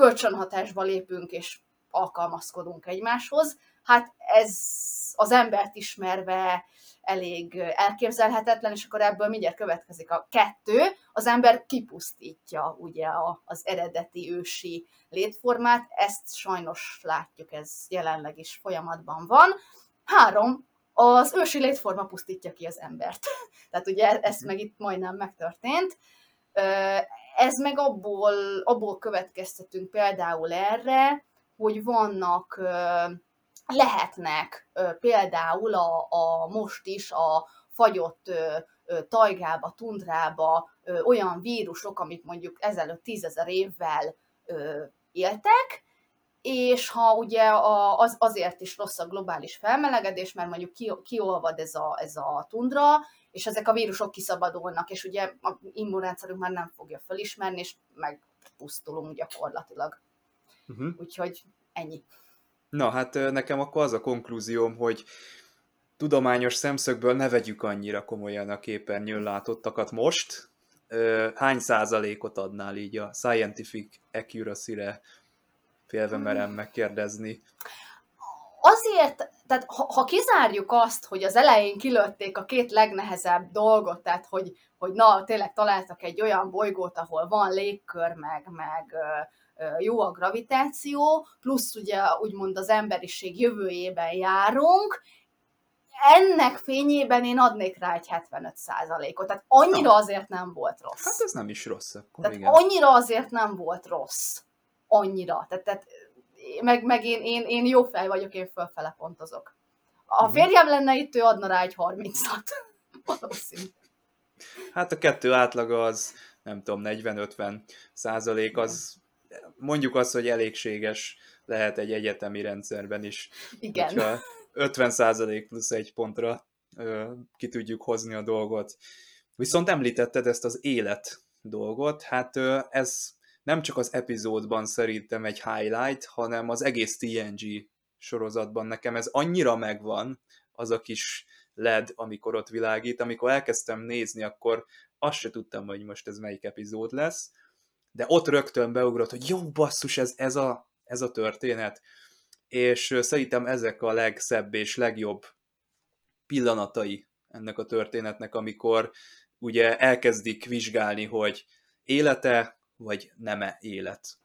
Speaker 5: kölcsönhatásba lépünk és alkalmazkodunk egymáshoz. Hát ez az embert ismerve elég elképzelhetetlen, és akkor ebből mindjárt következik a kettő, az ember kipusztítja ugye az eredeti ősi létformát, ezt sajnos látjuk, ez jelenleg is folyamatban van. Három, az ősi létforma pusztítja ki az embert. Tehát ugye ez meg itt majdnem megtörtént. Ez meg abból, abból következtetünk például erre, hogy vannak, lehetnek például a, a most is a fagyott tajgába, tundrába olyan vírusok, amik mondjuk ezelőtt tízezer évvel éltek, és ha ugye az, azért is rossz a globális felmelegedés, mert mondjuk ki, kiolvad ez a, ez a tundra, és ezek a vírusok kiszabadulnak, és ugye a immunrendszerünk már nem fogja felismerni, és megpusztulunk gyakorlatilag. Uh-huh. Úgyhogy ennyi.
Speaker 2: Na, hát nekem akkor az a konklúzióm, hogy tudományos szemszögből ne vegyük annyira komolyan a képernyőn látottakat most. Hány százalékot adnál így a scientific accuracy-re félve merem megkérdezni.
Speaker 5: Azért, tehát ha, ha kizárjuk azt, hogy az elején kilőtték a két legnehezebb dolgot, tehát hogy, hogy na, tényleg találtak egy olyan bolygót, ahol van légkör, meg, meg jó a gravitáció, plusz ugye úgymond az emberiség jövőjében járunk, ennek fényében én adnék rá egy 75%-ot. Tehát annyira azért nem volt rossz.
Speaker 2: Hát ez nem is rossz.
Speaker 5: Akkor Tehát igen. annyira azért nem volt rossz annyira. Tehát, tehát meg, meg én, én, én jó fej vagyok, én fölfele pontozok. A mhm. férjem lenne itt, ő adna rá egy 30-at. Valószínű.
Speaker 2: Hát a kettő átlaga az, nem tudom, 40-50 százalék, az mondjuk azt, hogy elégséges lehet egy egyetemi rendszerben is.
Speaker 5: Igen.
Speaker 2: 50 százalék plusz egy pontra ö, ki tudjuk hozni a dolgot. Viszont említetted ezt az élet dolgot, hát ö, ez nem csak az epizódban szerintem egy highlight, hanem az egész TNG sorozatban nekem ez annyira megvan, az a kis LED, amikor ott világít, amikor elkezdtem nézni, akkor azt se tudtam, hogy most ez melyik epizód lesz, de ott rögtön beugrott, hogy jó basszus, ez, ez, a, ez a történet, és szerintem ezek a legszebb és legjobb pillanatai ennek a történetnek, amikor ugye elkezdik vizsgálni, hogy élete, vagy nem-e élet.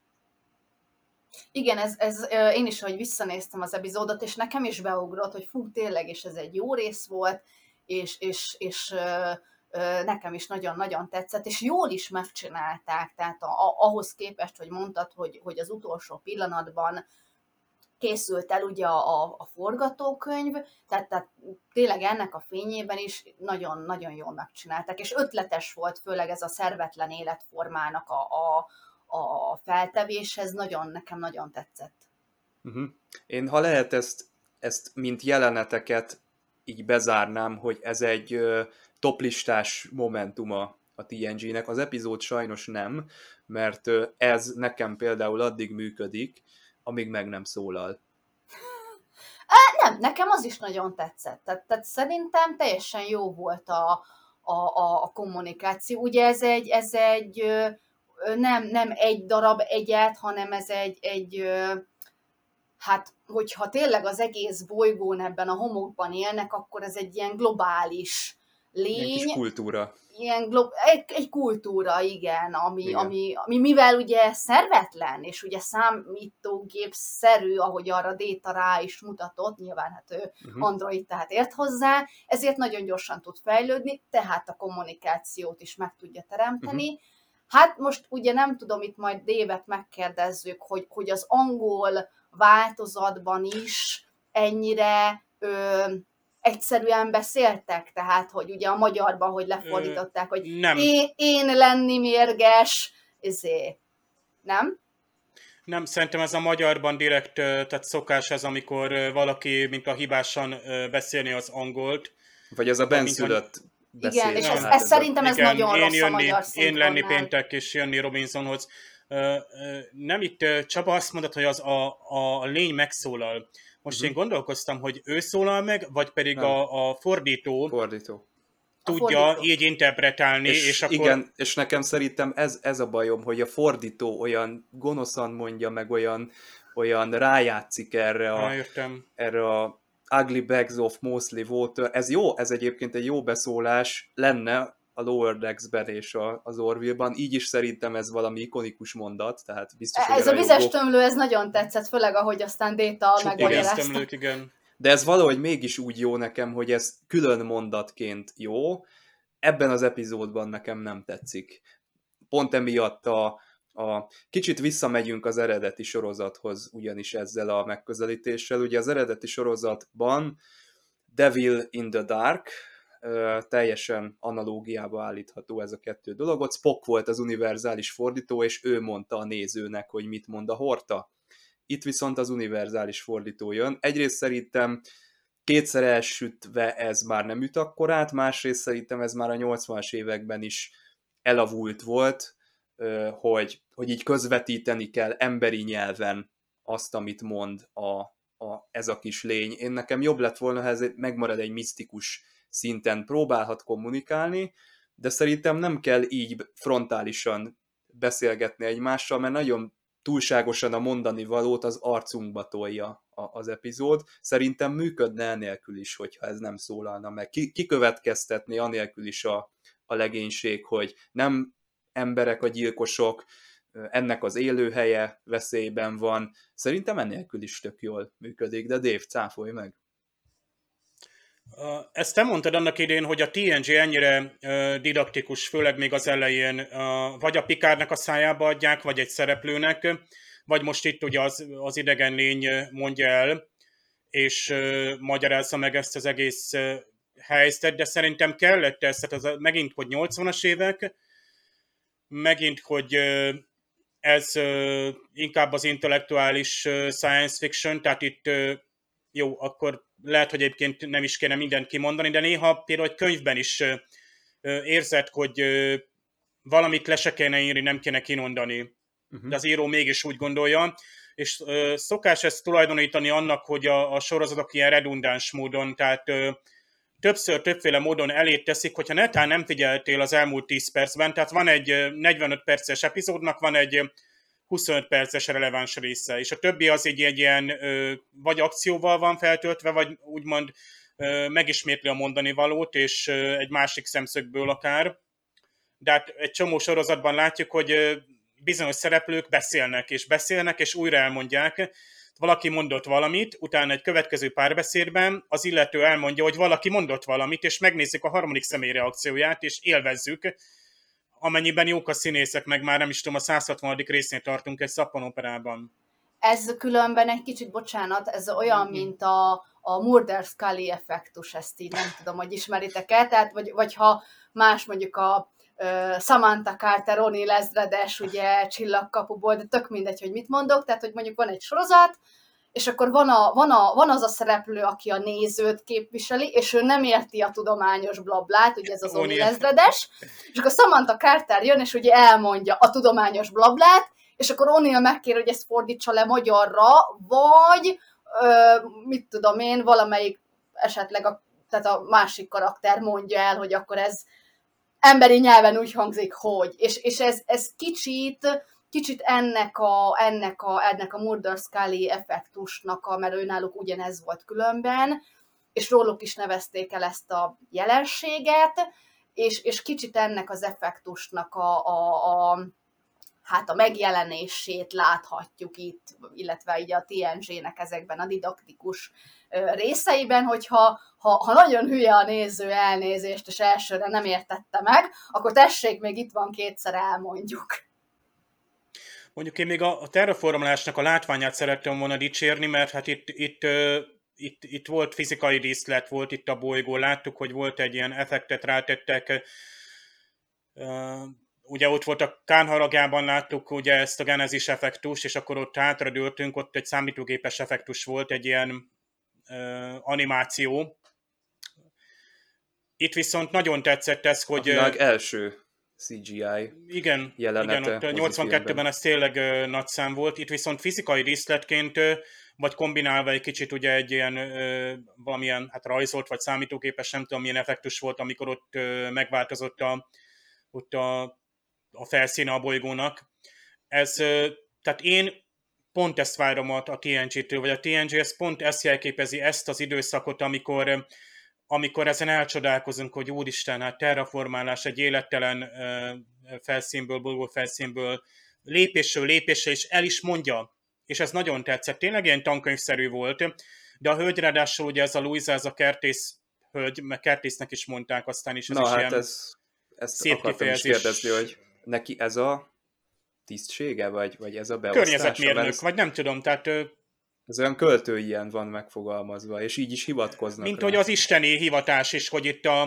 Speaker 5: Igen, ez, ez, én is, hogy visszanéztem az epizódot, és nekem is beugrott, hogy fú, tényleg, és ez egy jó rész volt, és, és, és nekem is nagyon-nagyon tetszett, és jól is megcsinálták, tehát a, a, ahhoz képest, hogy mondtad, hogy, hogy az utolsó pillanatban készült el ugye a, a, forgatókönyv, tehát, tehát tényleg ennek a fényében is nagyon-nagyon jól megcsinálták, és ötletes volt főleg ez a szervetlen életformának a, a, a feltevéshez, nagyon, nekem nagyon tetszett.
Speaker 2: Uh-huh. Én ha lehet ezt, ezt mint jeleneteket így bezárnám, hogy ez egy toplistás momentuma a TNG-nek. Az epizód sajnos nem, mert ez nekem például addig működik, amíg meg nem szólal.
Speaker 5: Nem, nekem az is nagyon tetszett. Tehát, tehát szerintem teljesen jó volt a, a, a, a kommunikáció. Ugye ez egy, ez egy nem, nem egy darab egyet, hanem ez egy, egy hát hogyha tényleg az egész bolygón ebben a homokban élnek, akkor ez egy ilyen globális lény.
Speaker 2: Egy kultúra.
Speaker 5: Ilyen glo- egy, egy, kultúra, igen, ami, igen. Ami, ami, mivel ugye szervetlen, és ugye számítógép-szerű, ahogy arra Déta rá is mutatott, nyilván hát ő uh-huh. Android, tehát ért hozzá, ezért nagyon gyorsan tud fejlődni, tehát a kommunikációt is meg tudja teremteni. Uh-huh. Hát most ugye nem tudom, itt majd Dévet megkérdezzük, hogy, hogy az angol változatban is ennyire ö, egyszerűen beszéltek, tehát, hogy ugye a magyarban, hogy lefordították, hogy
Speaker 7: nem.
Speaker 5: Én, én lenni mérges, ezé. Nem?
Speaker 7: Nem, szerintem ez a magyarban direkt, tehát szokás ez, amikor valaki, mint a hibásan beszélni az angolt.
Speaker 2: Vagy ez a benszülött
Speaker 5: beszél. Igen, és ez, ez, ez szerintem ez igen, nagyon én rossz jönni, a magyar
Speaker 7: Én lenni péntek és jönni Robinsonhoz. Nem itt Csaba azt mondott, hogy az a, a lény megszólal. Most uh-huh. én gondolkoztam, hogy ő szólal meg, vagy pedig a, a fordító,
Speaker 2: fordító
Speaker 7: tudja fordító. így interpretálni, és,
Speaker 2: és
Speaker 7: akkor...
Speaker 2: Igen, és nekem szerintem ez, ez a bajom, hogy a fordító olyan gonoszan mondja, meg olyan, olyan rájátszik erre a, erre a Ugly Bags of Mostly Water. Ez jó, ez egyébként egy jó beszólás lenne a Lower Decks-ben és a, az Orville-ban, így is szerintem ez valami ikonikus mondat, tehát biztos,
Speaker 5: Ez a vizes tömlő, ez nagyon tetszett, főleg ahogy aztán Déta megmagyarázta.
Speaker 7: igen.
Speaker 2: De ez valahogy mégis úgy jó nekem, hogy ez külön mondatként jó, ebben az epizódban nekem nem tetszik. Pont emiatt a, a kicsit visszamegyünk az eredeti sorozathoz ugyanis ezzel a megközelítéssel. Ugye az eredeti sorozatban Devil in the Dark, teljesen analógiába állítható ez a kettő dolog. Spock volt az univerzális fordító, és ő mondta a nézőnek, hogy mit mond a Horta. Itt viszont az univerzális fordító jön. Egyrészt szerintem kétszer elsütve ez már nem üt akkorát, másrészt szerintem ez már a 80-as években is elavult volt, hogy, hogy így közvetíteni kell emberi nyelven azt, amit mond a, a, ez a kis lény. Én nekem jobb lett volna, ha ez megmarad egy misztikus szinten próbálhat kommunikálni, de szerintem nem kell így frontálisan beszélgetni egymással, mert nagyon túlságosan a mondani valót az arcunkba tolja az epizód. Szerintem működne enélkül is, hogyha ez nem szólalna meg. Ki, kikövetkeztetni anélkül is a, a legénység, hogy nem emberek a gyilkosok, ennek az élőhelye veszélyben van. Szerintem enélkül is tök jól működik, de Dave, cáfolj meg!
Speaker 7: Ezt te mondtad annak idén, hogy a TNG ennyire didaktikus, főleg még az elején, vagy a Pikárnak a szájába adják, vagy egy szereplőnek, vagy most itt ugye az, az idegen lény mondja el, és magyarázza meg ezt az egész helyzetet, de szerintem kellett ez, tehát az, megint, hogy 80-as évek, megint, hogy ez inkább az intellektuális science fiction, tehát itt jó, akkor lehet, hogy egyébként nem is kéne mindent kimondani, de néha például egy könyvben is érzed, hogy valamit le se kéne írni, nem kéne kimondani. Uh-huh. De az író mégis úgy gondolja, és szokás ezt tulajdonítani annak, hogy a, a sorozatok ilyen redundáns módon, tehát többször, többféle módon elét teszik, hogyha netán nem figyeltél az elmúlt 10 percben, tehát van egy 45 perces epizódnak, van egy 25 perces releváns része, és a többi az egy, egy ilyen vagy akcióval van feltöltve, vagy úgymond megismétli a mondani valót, és egy másik szemszögből akár. De hát egy csomó sorozatban látjuk, hogy bizonyos szereplők beszélnek, és beszélnek, és újra elmondják. Valaki mondott valamit, utána egy következő párbeszédben az illető elmondja, hogy valaki mondott valamit, és megnézzük a harmadik személy reakcióját, és élvezzük, amennyiben jók a színészek, meg már nem is tudom, a 160. részén tartunk egy szappanoperában.
Speaker 5: Ez különben egy kicsit, bocsánat, ez olyan, mm-hmm. mint a, a Murder Scully effektus, ezt így nem tudom, hogy ismeritek-e, tehát vagy, vagy ha más mondjuk a Samantha Carter, Ronnie Lezredes, ugye csillagkapuból, de tök mindegy, hogy mit mondok, tehát hogy mondjuk van egy sorozat, és akkor van, a, van, a, van az a szereplő, aki a nézőt képviseli, és ő nem érti a tudományos blablát, ugye ez az Oni ezredes, és akkor Samantha Carter jön, és ugye elmondja a tudományos blablát, és akkor O'Neill megkér, hogy ezt fordítsa le magyarra, vagy ö, mit tudom én, valamelyik esetleg a, tehát a másik karakter mondja el, hogy akkor ez emberi nyelven úgy hangzik, hogy. És, és ez, ez kicsit kicsit ennek a, ennek a, ennek a Murder Scully effektusnak, a, mert ő náluk ugyanez volt különben, és róluk is nevezték el ezt a jelenséget, és, és kicsit ennek az effektusnak a, a, a hát a megjelenését láthatjuk itt, illetve így a TNG-nek ezekben a didaktikus részeiben, hogyha ha, ha nagyon hülye a néző elnézést, és elsőre nem értette meg, akkor tessék, még itt van kétszer elmondjuk.
Speaker 7: Mondjuk én még a, a terraformálásnak a látványát szerettem volna dicsérni, mert hát itt, itt, itt, itt volt fizikai díszlet, volt itt a bolygó, láttuk, hogy volt egy ilyen effektet rátettek, ugye ott volt a Kánharagjában láttuk ugye ezt a genezis effektus, és akkor ott hátradőltünk, ott egy számítógépes effektus volt, egy ilyen uh, animáció. Itt viszont nagyon tetszett ez, hogy...
Speaker 2: A világ első CGI
Speaker 7: igen,
Speaker 2: jelenete.
Speaker 7: Igen, ott 82-ben ez tényleg uh, nagy szám volt, itt viszont fizikai díszletként, uh, vagy kombinálva egy kicsit ugye egy ilyen uh, valamilyen hát rajzolt, vagy számítógépes, nem tudom milyen effektus volt, amikor ott megváltozott a, ott a a felszíne a bolygónak. Ez, tehát én pont ezt várom a, a TNG-től, vagy a TNG ez pont ezt jelképezi, ezt az időszakot, amikor, amikor ezen elcsodálkozunk, hogy úristen, hát terraformálás egy élettelen felszínből, bolygó felszínből, lépésről lépésre, és el is mondja, és ez nagyon tetszett. Tényleg ilyen tankönyvszerű volt, de a hölgy ráadásul ugye ez a Louisa, ez a kertész hölgy, meg kertésznek is mondták aztán is. Ez
Speaker 2: Na
Speaker 7: is
Speaker 2: hát
Speaker 7: ilyen
Speaker 2: ez, ezt
Speaker 7: szép
Speaker 2: akartam is
Speaker 7: kifejezés.
Speaker 2: kérdezni, hogy neki ez a tisztsége, vagy, vagy ez a beosztása?
Speaker 7: Környezetmérnök,
Speaker 2: Mert
Speaker 7: vagy nem tudom, tehát
Speaker 2: Ez olyan költő ilyen van megfogalmazva, és így is hivatkoznak
Speaker 7: mint
Speaker 2: rá.
Speaker 7: hogy az isteni hivatás is, hogy itt a,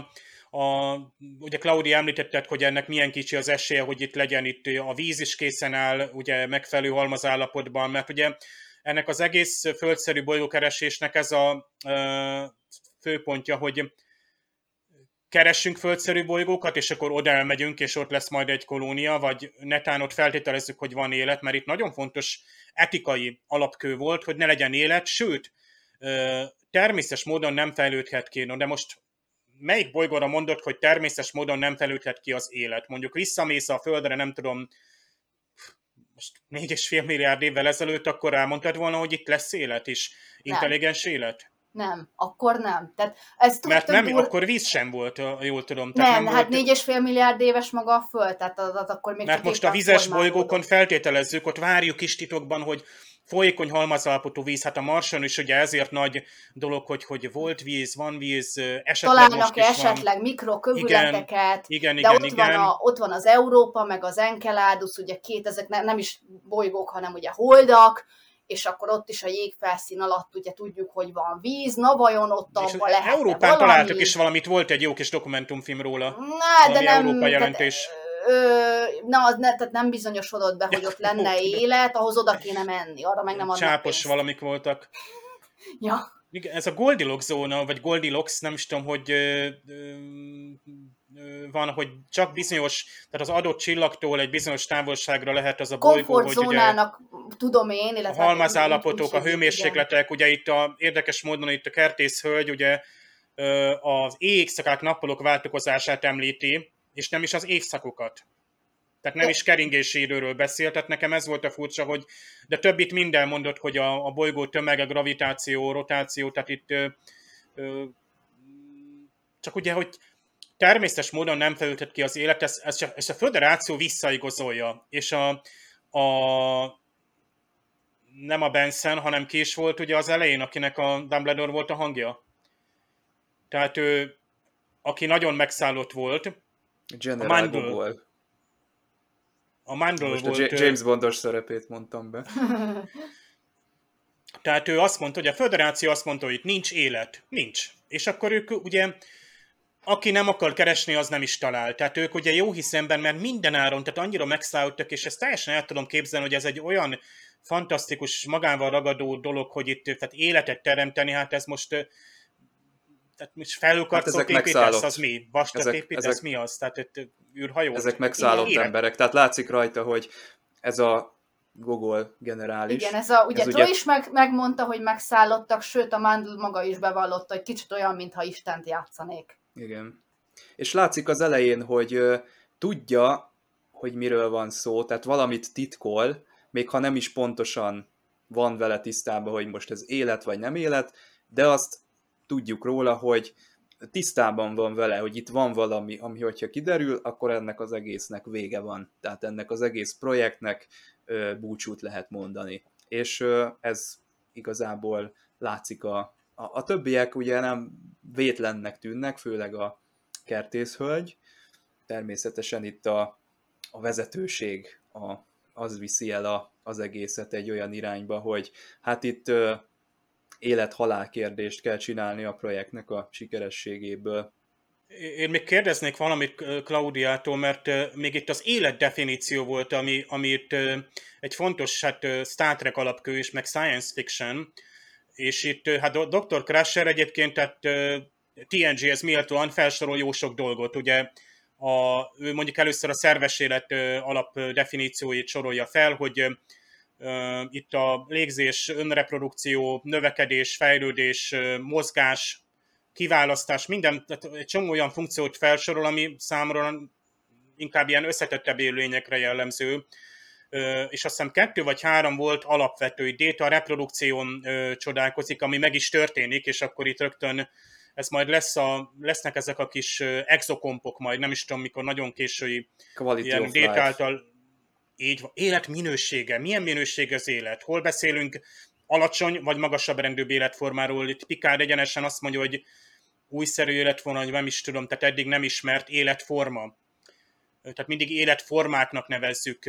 Speaker 7: a ugye Claudia említetted, hogy ennek milyen kicsi az esélye, hogy itt legyen itt a víz is készen áll, ugye megfelelő halmazállapotban, mert ugye ennek az egész földszerű bolygókeresésnek ez a ö, főpontja, hogy keressünk földszerű bolygókat, és akkor oda elmegyünk, és ott lesz majd egy kolónia, vagy netán ott feltételezzük, hogy van élet, mert itt nagyon fontos etikai alapkő volt, hogy ne legyen élet, sőt, természetes módon nem fejlődhet ki. No, de most melyik bolygóra mondott, hogy természetes módon nem fejlődhet ki az élet? Mondjuk visszamész a Földre, nem tudom, most 4,5 milliárd évvel ezelőtt, akkor elmondtad volna, hogy itt lesz élet is, intelligens élet?
Speaker 5: Nem, akkor nem. Tehát ez
Speaker 7: Mert nem,
Speaker 5: dur-
Speaker 7: akkor víz sem volt, jól tudom.
Speaker 5: nem,
Speaker 7: nem
Speaker 5: hát
Speaker 7: volt,
Speaker 5: 4,5 milliárd éves maga a föld, tehát az, az akkor még
Speaker 7: Mert most a vizes bolygókon feltételezzük, ott várjuk is titokban, hogy folyékony halmazalapotú víz, hát a Marson is ugye ezért nagy dolog, hogy, hogy volt víz, van víz, esetleg most
Speaker 5: Találnak
Speaker 7: is
Speaker 5: esetleg
Speaker 7: van.
Speaker 5: mikrokövületeket,
Speaker 7: Igen,
Speaker 5: de
Speaker 7: igen,
Speaker 5: ott,
Speaker 7: igen.
Speaker 5: Van a, ott van az Európa, meg az Enceladus, ugye két, ezek ne, nem is bolygók, hanem ugye holdak, és akkor ott is a jégfelszín alatt ugye tudjuk, hogy van víz, na vajon ott abban lehet
Speaker 7: Európán
Speaker 5: valami?
Speaker 7: találtak is valamit, volt egy jó kis dokumentumfilm róla.
Speaker 5: Na, de nem...
Speaker 7: Európa
Speaker 5: tehát,
Speaker 7: jelentés.
Speaker 5: Ö, na, az ne, tehát nem bizonyosodott be, hogy ott lenne élet, ahhoz oda kéne menni, arra meg nem adnak
Speaker 7: Csápos
Speaker 5: pénzt.
Speaker 7: valamik voltak.
Speaker 5: Ja.
Speaker 7: Igen, ez a Goldilocks zóna, vagy Goldilocks, nem is tudom, hogy ö, ö, van, hogy csak bizonyos, tehát az adott csillagtól egy bizonyos távolságra lehet az a bolygó, hogy ugye
Speaker 5: tudom én,
Speaker 7: a
Speaker 5: illetve...
Speaker 7: halmazállapotok, a
Speaker 5: úgy- igen.
Speaker 7: hőmérsékletek, ugye itt a, érdekes módon itt a kertész hölgy ugye az éjszakák nappalok változását említi, és nem is az évszakokat. Tehát nem is keringési időről beszél, tehát nekem ez volt a furcsa, hogy de többit minden mondott, hogy a, a bolygó tömege, gravitáció, rotáció, tehát itt ö, ö, csak ugye, hogy természetes módon nem fejlődhet ki az élet, ezt, ezt, ezt a föderáció visszaigazolja, és a, a nem a Benson, hanem ki is volt ugye az elején, akinek a Dumbledore volt a hangja. Tehát ő, aki nagyon megszállott volt,
Speaker 2: General
Speaker 7: Mandel.
Speaker 2: Gogol.
Speaker 7: a Mandel
Speaker 2: Most a
Speaker 7: volt,
Speaker 2: J-
Speaker 7: ő-
Speaker 2: James Bondos szerepét mondtam be.
Speaker 7: Tehát ő azt mondta, hogy a föderáció azt mondta, hogy itt nincs élet. Nincs. És akkor ők ugye, aki nem akar keresni, az nem is talál. Tehát ők ugye jó hiszemben, mert minden áron, tehát annyira megszállottak, és ezt teljesen el tudom képzelni, hogy ez egy olyan fantasztikus, magával ragadó dolog, hogy itt tehát életet teremteni, hát ez most tehát most felülkarcolt
Speaker 2: ezek
Speaker 7: építesz,
Speaker 2: megszállott.
Speaker 7: az mi? Vastat
Speaker 2: Ezek-
Speaker 7: építesz,
Speaker 2: ezek-
Speaker 7: mi az? Tehát itt űrhajó?
Speaker 2: Ezek megszállott
Speaker 7: Igen.
Speaker 2: emberek. Tehát látszik rajta, hogy ez a Gogol generális.
Speaker 5: Igen, ez a, ugye
Speaker 2: Ez ugye-
Speaker 5: is meg, megmondta, hogy megszállottak, sőt a Mandel maga is bevallotta, hogy kicsit olyan, mintha Istent játszanék.
Speaker 2: Igen. És látszik az elején, hogy ö, tudja, hogy miről van szó, tehát valamit titkol, még ha nem is pontosan van vele tisztában, hogy most ez élet vagy nem élet, de azt tudjuk róla, hogy tisztában van vele, hogy itt van valami, ami hogyha kiderül, akkor ennek az egésznek vége van. Tehát ennek az egész projektnek búcsút lehet mondani. És ez igazából látszik a, a, a többiek ugye nem vétlennek tűnnek, főleg a kertészhölgy. Természetesen itt a, a vezetőség a, az viszi el a, az egészet egy olyan irányba, hogy hát itt élet-halál kérdést kell csinálni a projektnek a sikerességéből.
Speaker 7: Én még kérdeznék valamit Klaudiától, mert még itt az élet definíció volt, ami, amit egy fontos hát Star Trek alapkő is, meg science fiction, és itt hát Dr. Crusher egyébként, tehát TNG-hez méltóan felsorol jó sok dolgot, ugye a, mondjuk először a szerves élet alap definícióit sorolja fel, hogy itt a légzés, önreprodukció, növekedés, fejlődés, mozgás, kiválasztás, minden, tehát egy csomó olyan funkciót felsorol, ami számomra inkább ilyen összetettebb élőlényekre jellemző, és azt hiszem kettő vagy három volt alapvető, Déta a reprodukción csodálkozik, ami meg is történik, és akkor itt rögtön ez majd lesz a, lesznek ezek a kis exokompok majd, nem is tudom mikor, nagyon késői
Speaker 2: Quality
Speaker 7: ilyen Déta által így van. Életminősége. Milyen minőség az élet? Hol beszélünk alacsony vagy magasabb rendű életformáról? Itt Picard egyenesen azt mondja, hogy újszerű életforma, vagy nem is tudom, tehát eddig nem ismert életforma. Tehát mindig életformáknak nevezzük.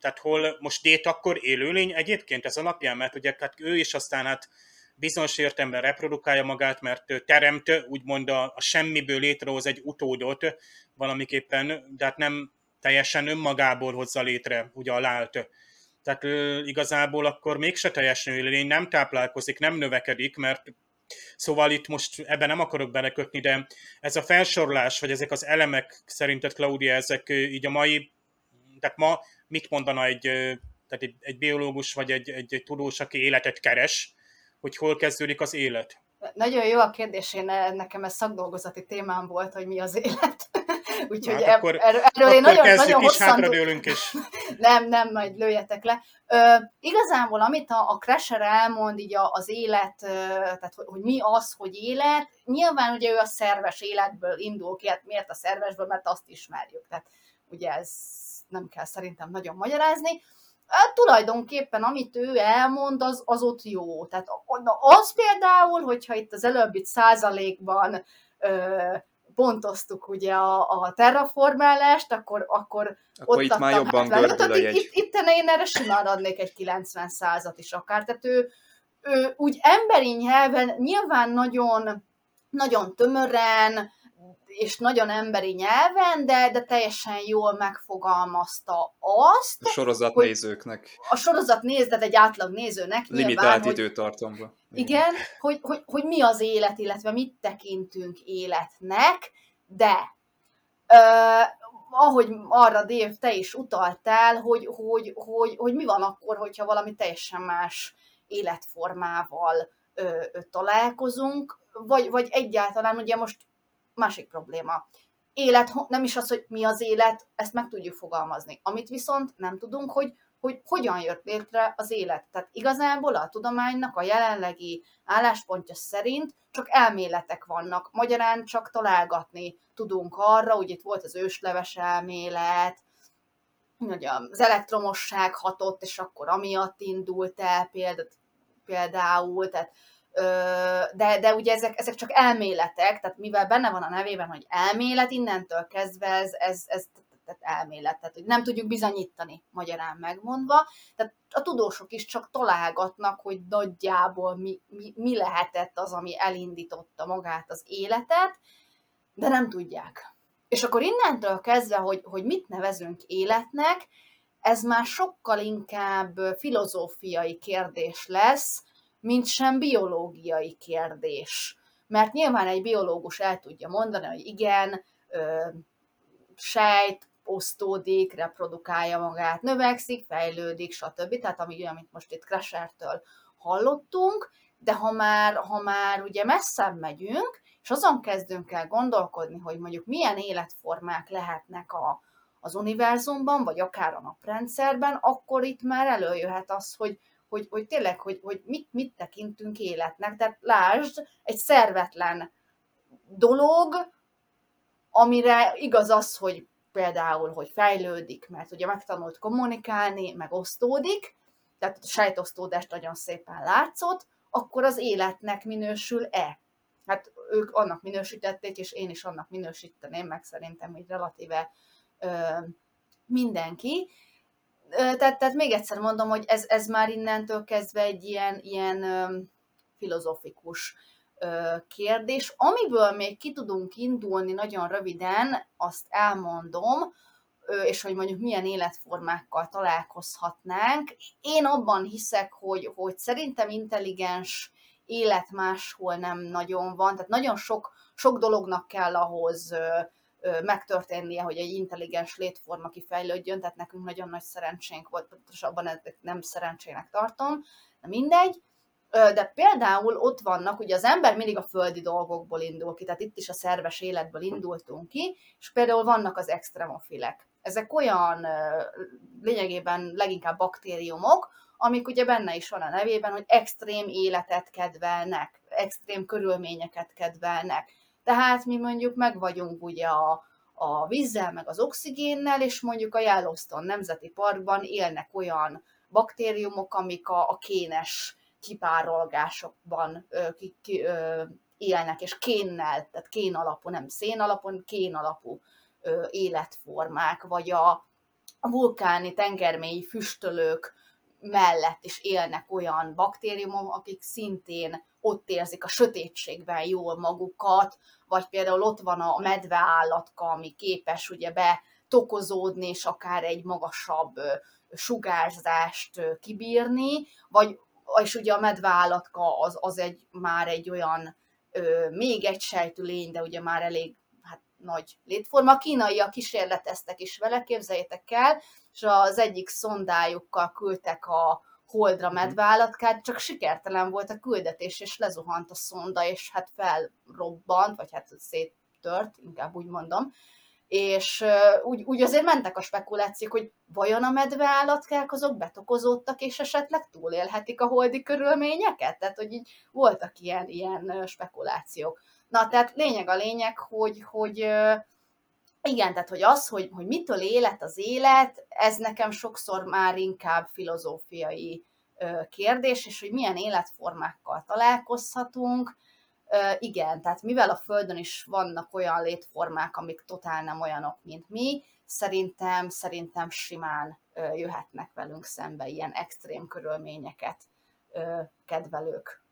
Speaker 7: Tehát hol most dét akkor élőlény egyébként ez alapján, mert ugye hát ő is aztán hát bizonyos értelemben reprodukálja magát, mert teremt, úgymond a, a semmiből létrehoz egy utódot valamiképpen, de hát nem teljesen önmagából hozza létre ugye a lált. Tehát igazából akkor mégse teljesen élőlény, nem táplálkozik, nem növekedik, mert Szóval itt most ebben nem akarok belekötni, de ez a felsorolás, vagy ezek az elemek szerinted, Claudia, ezek így a mai, tehát ma mit mondana egy, tehát egy, egy biológus, vagy egy, egy, egy tudós, aki életet keres, hogy hol kezdődik az élet?
Speaker 5: Nagyon jó a kérdés, én nekem ez szakdolgozati témám volt, hogy mi az élet. Úgyhogy
Speaker 7: hát akkor,
Speaker 5: erről, erről én nagyon, nagyon
Speaker 7: is, hosszan... is.
Speaker 5: nem, nem, majd lőjetek le. Ö, igazából, amit a, a Crasher elmond, így a, az élet, tehát hogy, hogy mi az, hogy élet, nyilván ugye ő a szerves életből indul ki, hát miért a szervesből, mert azt ismerjük. Tehát ugye ez nem kell szerintem nagyon magyarázni. Hát, tulajdonképpen, amit ő elmond, az, az ott jó. Tehát az például, hogyha itt az előbbi százalékban ö, pontoztuk ugye a, a terraformálást, akkor, akkor,
Speaker 2: akkor ott itt már jobban hát a
Speaker 5: jegy. Itt, itt, itt én erre simán adnék egy 90 százat is akár. Tehát ő, ő úgy emberi nyelven nyilván nagyon, nagyon tömören, és nagyon emberi nyelven, de, de teljesen jól megfogalmazta azt.
Speaker 2: A sorozat nézőknek.
Speaker 5: A sorozat nézd, egy átlag nézőnek
Speaker 2: Limitált nyilván, időtartamban.
Speaker 5: Igen, hogy, hogy, hogy mi az élet, illetve mit tekintünk életnek, de ö, ahogy arra Dév, te is utaltál, hogy, hogy, hogy, hogy mi van akkor, hogyha valami teljesen más életformával ö, ö, találkozunk, vagy, vagy egyáltalán ugye most másik probléma. Élet, nem is az, hogy mi az élet, ezt meg tudjuk fogalmazni. Amit viszont nem tudunk, hogy hogy hogyan jött létre az élet. Tehát igazából a tudománynak a jelenlegi álláspontja szerint csak elméletek vannak. Magyarán csak találgatni tudunk arra, hogy itt volt az ősleves elmélet, hogy az elektromosság hatott, és akkor amiatt indult el például, tehát de, de ugye ezek, ezek csak elméletek, tehát mivel benne van a nevében, hogy elmélet, innentől kezdve ez, ez, ez tehát elmélet, tehát nem tudjuk bizonyítani magyarán megmondva, tehát a tudósok is csak találgatnak, hogy nagyjából mi, mi, mi lehetett az, ami elindította magát az életet, de nem tudják. És akkor innentől kezdve, hogy, hogy mit nevezünk életnek, ez már sokkal inkább filozófiai kérdés lesz, mint sem biológiai kérdés. Mert nyilván egy biológus el tudja mondani, hogy igen, ö, sejt, osztódik, reprodukálja magát, növekszik, fejlődik, stb. Tehát ami, amit most itt Crashertől hallottunk, de ha már, ha már ugye messzebb megyünk, és azon kezdünk el gondolkodni, hogy mondjuk milyen életformák lehetnek a, az univerzumban, vagy akár a naprendszerben, akkor itt már előjöhet az, hogy, hogy, hogy tényleg, hogy, hogy mit, mit tekintünk életnek. Tehát lásd, egy szervetlen dolog, amire igaz az, hogy például, hogy fejlődik, mert ugye megtanult kommunikálni, meg osztódik, tehát a sejtosztódást nagyon szépen látszott, akkor az életnek minősül-e? Hát ők annak minősítették, és én is annak minősíteném, meg szerintem így relatíve ö, mindenki. Tehát, tehát még egyszer mondom, hogy ez, ez már innentől kezdve egy ilyen, ilyen filozofikus kérdés. Amiből még ki tudunk indulni nagyon röviden, azt elmondom, és hogy mondjuk milyen életformákkal találkozhatnánk. Én abban hiszek, hogy, hogy szerintem intelligens élet máshol nem nagyon van, tehát nagyon sok, sok dolognak kell ahhoz megtörténnie, hogy egy intelligens létforma kifejlődjön, tehát nekünk nagyon nagy szerencsénk volt, pontosabban nem szerencsének tartom, de mindegy. De például ott vannak, ugye az ember mindig a földi dolgokból indul ki, tehát itt is a szerves életből indultunk ki, és például vannak az extremofilek. Ezek olyan lényegében leginkább baktériumok, amik ugye benne is van a nevében, hogy extrém életet kedvelnek, extrém körülményeket kedvelnek. Tehát mi mondjuk meg vagyunk ugye a, a vízzel, meg az oxigénnel, és mondjuk a Yellowstone Nemzeti Parkban élnek olyan baktériumok, amik a, a kénes kipárolgásokban ö, ki, ki, ö, élnek, és kénnel, tehát kén alapú, nem szén alapon, kén alapú ö, életformák, vagy a, vulkáni tengermélyi füstölők, mellett is élnek olyan baktériumok, akik szintén ott érzik a sötétségben jól magukat, vagy például ott van a medveállatka, ami képes ugye betokozódni, és akár egy magasabb sugárzást kibírni, vagy és ugye a medveállatka az, az egy, már egy olyan még egy sejtű lény, de ugye már elég hát, nagy létforma. A kínaiak kísérleteztek is vele, képzeljétek el, és az egyik szondájukkal küldtek a holdra mhm. medveállatkát, csak sikertelen volt a küldetés, és lezuhant a szonda, és hát felrobbant, vagy hát széttört, inkább úgy mondom, és úgy, úgy azért mentek a spekulációk, hogy vajon a medveállatkák azok betokozódtak, és esetleg túlélhetik a holdi körülményeket? Tehát, hogy így voltak ilyen, ilyen spekulációk. Na, tehát lényeg a lényeg, hogy, hogy igen, tehát hogy az, hogy, hogy mitől élet az élet, ez nekem sokszor már inkább filozófiai kérdés, és hogy milyen életformákkal találkozhatunk. Igen, tehát mivel a Földön is vannak olyan létformák, amik totál nem olyanok, mint mi, szerintem, szerintem simán jöhetnek velünk szembe ilyen extrém körülményeket kedvelők.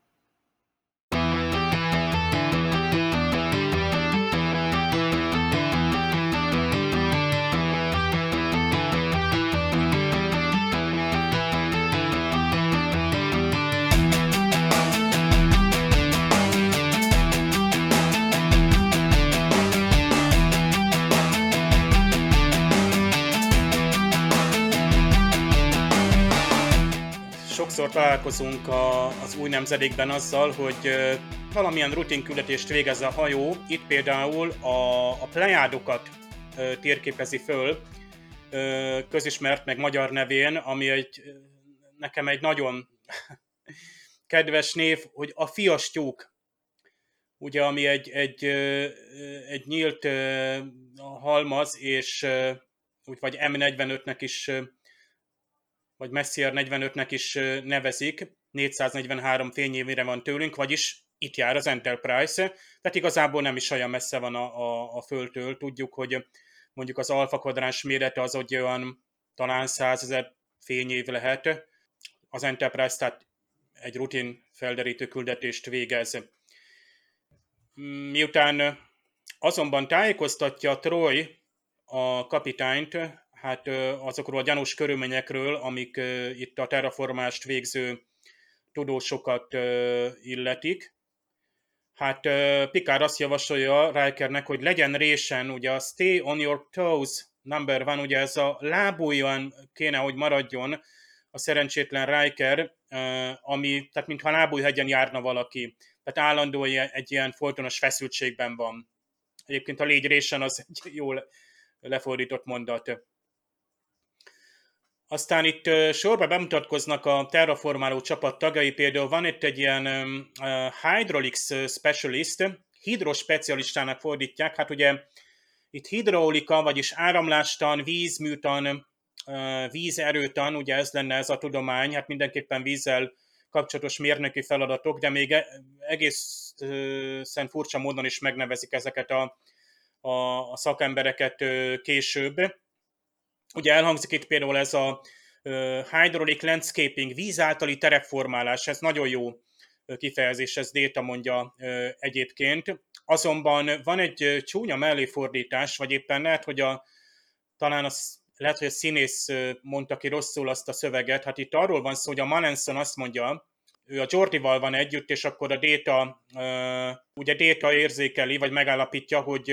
Speaker 7: Sokszor találkozunk a, az új nemzedékben azzal, hogy valamilyen rutin küldetést végez a hajó. Itt például a, a plejádokat térképezi föl, közismert meg magyar nevén, ami egy, nekem egy nagyon kedves név, hogy a fiastyúk, ugye, ami egy, egy, egy nyílt halmaz, és úgy vagy M45-nek is vagy Messier 45-nek is nevezik, 443 fényévére van tőlünk, vagyis itt jár az Enterprise, tehát igazából nem is olyan messze van a, a, a Földtől. Tudjuk, hogy mondjuk az alfa kvadráns mérete az hogy olyan talán 100 ezer fényév lehet. Az Enterprise tehát egy rutin felderítő küldetést végez. Miután azonban tájékoztatja Troy a kapitányt, hát azokról a gyanús körülményekről, amik itt a terraformást végző tudósokat illetik. Hát Picard azt javasolja Rikernek, hogy legyen résen, ugye a stay on your toes number van, ugye ez a lábújjon kéne, hogy maradjon a szerencsétlen Riker, ami, tehát mintha lábújhegyen járna valaki. Tehát állandó egy ilyen folytonos feszültségben van. Egyébként a légy résen az egy jól lefordított mondat. Aztán itt sorba bemutatkoznak a terraformáló csapat tagjai, például van itt egy ilyen hydraulics specialist, hidrospecialistának fordítják, hát ugye itt hidraulika, vagyis áramlástan, vízműtan, vízerőtan, ugye ez lenne ez a tudomány, hát mindenképpen vízzel kapcsolatos mérnöki feladatok, de még e, egészen furcsa módon is megnevezik ezeket a, a, a szakembereket később. Ugye elhangzik itt például ez a hydraulic landscaping, víz általi terepformálás, ez nagyon jó kifejezés, ez Déta mondja egyébként. Azonban van egy csúnya melléfordítás, vagy éppen lehet, hogy a, talán az, lehet, hogy a színész mondta ki rosszul azt a szöveget, hát itt arról van szó, hogy a Manenson azt mondja, ő a Jordival van együtt, és akkor a Déta, ugye Déta érzékeli, vagy megállapítja, hogy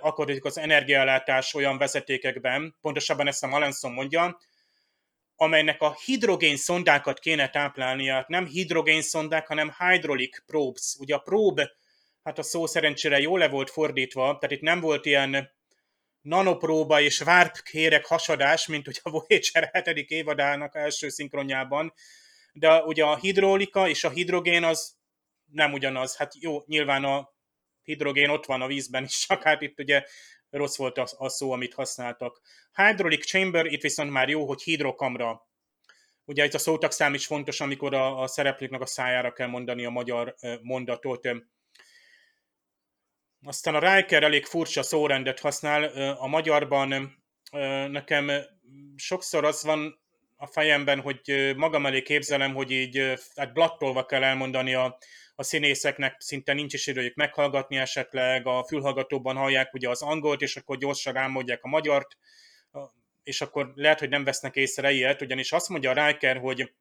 Speaker 7: akkor az energiállátás olyan vezetékekben, pontosabban ezt a Malenson mondja, amelynek a hidrogén szondákat kéne táplálnia, hát nem hidrogén szondák, hanem hydraulic probes. Ugye a probe, hát a szó szerencsére jól le volt fordítva, tehát itt nem volt ilyen nanopróba és warp kérek hasadás, mint ugye a Voyager 7. évadának első szinkronjában, de ugye a hidrolika és a hidrogén az nem ugyanaz. Hát jó, nyilván a hidrogén ott van a vízben is, csak hát itt ugye rossz volt a, a szó, amit használtak. Hydraulic chamber, itt viszont már jó, hogy hidrokamra. Ugye itt a szótakszám is fontos, amikor a, a szereplőknek a szájára kell mondani a magyar mondatot. Aztán a Riker elég furcsa szórendet használ. A magyarban nekem sokszor az van a fejemben, hogy magam elé képzelem, hogy így hát blattolva kell elmondani a, a színészeknek szinte nincs is időjük meghallgatni esetleg, a fülhallgatóban hallják ugye az angolt, és akkor gyorsan rámondják a magyart, és akkor lehet, hogy nem vesznek észre ilyet, ugyanis azt mondja a Riker, hogy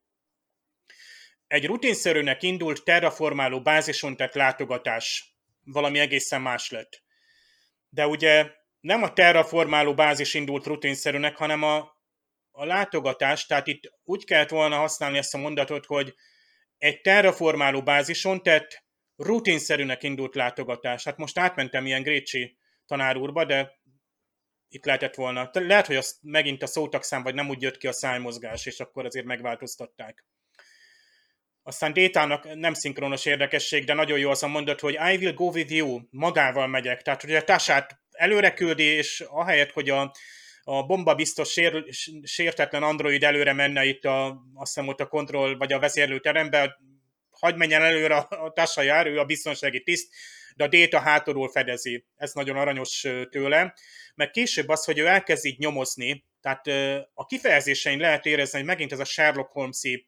Speaker 7: egy rutinszerűnek indult terraformáló bázison tett látogatás valami egészen más lett. De ugye nem a terraformáló bázis indult rutinszerűnek, hanem a, a látogatás, tehát itt úgy kellett volna használni ezt a mondatot, hogy egy terraformáló bázison tett rutinszerűnek indult látogatás. Hát most átmentem ilyen Grécsi tanár de itt lehetett volna. Lehet, hogy az megint a szótakszám, vagy nem úgy jött ki a szájmozgás, és akkor azért megváltoztatták. Aztán Détának nem szinkronos érdekesség, de nagyon jó az a mondat, hogy I will go with you, magával megyek. Tehát, hogy a társát előre küldi, és ahelyett, hogy a, a bomba biztos sér, sértetlen android előre menne itt a, azt hiszem ott a kontroll vagy a vezérlő terembe, hagy menjen előre a társa jár, ő a biztonsági tiszt, de a Data hátulról fedezi. Ez nagyon aranyos tőle. Meg később az, hogy ő elkezd így nyomozni, tehát a kifejezésein lehet érezni, hogy megint ez a Sherlock Holmes-i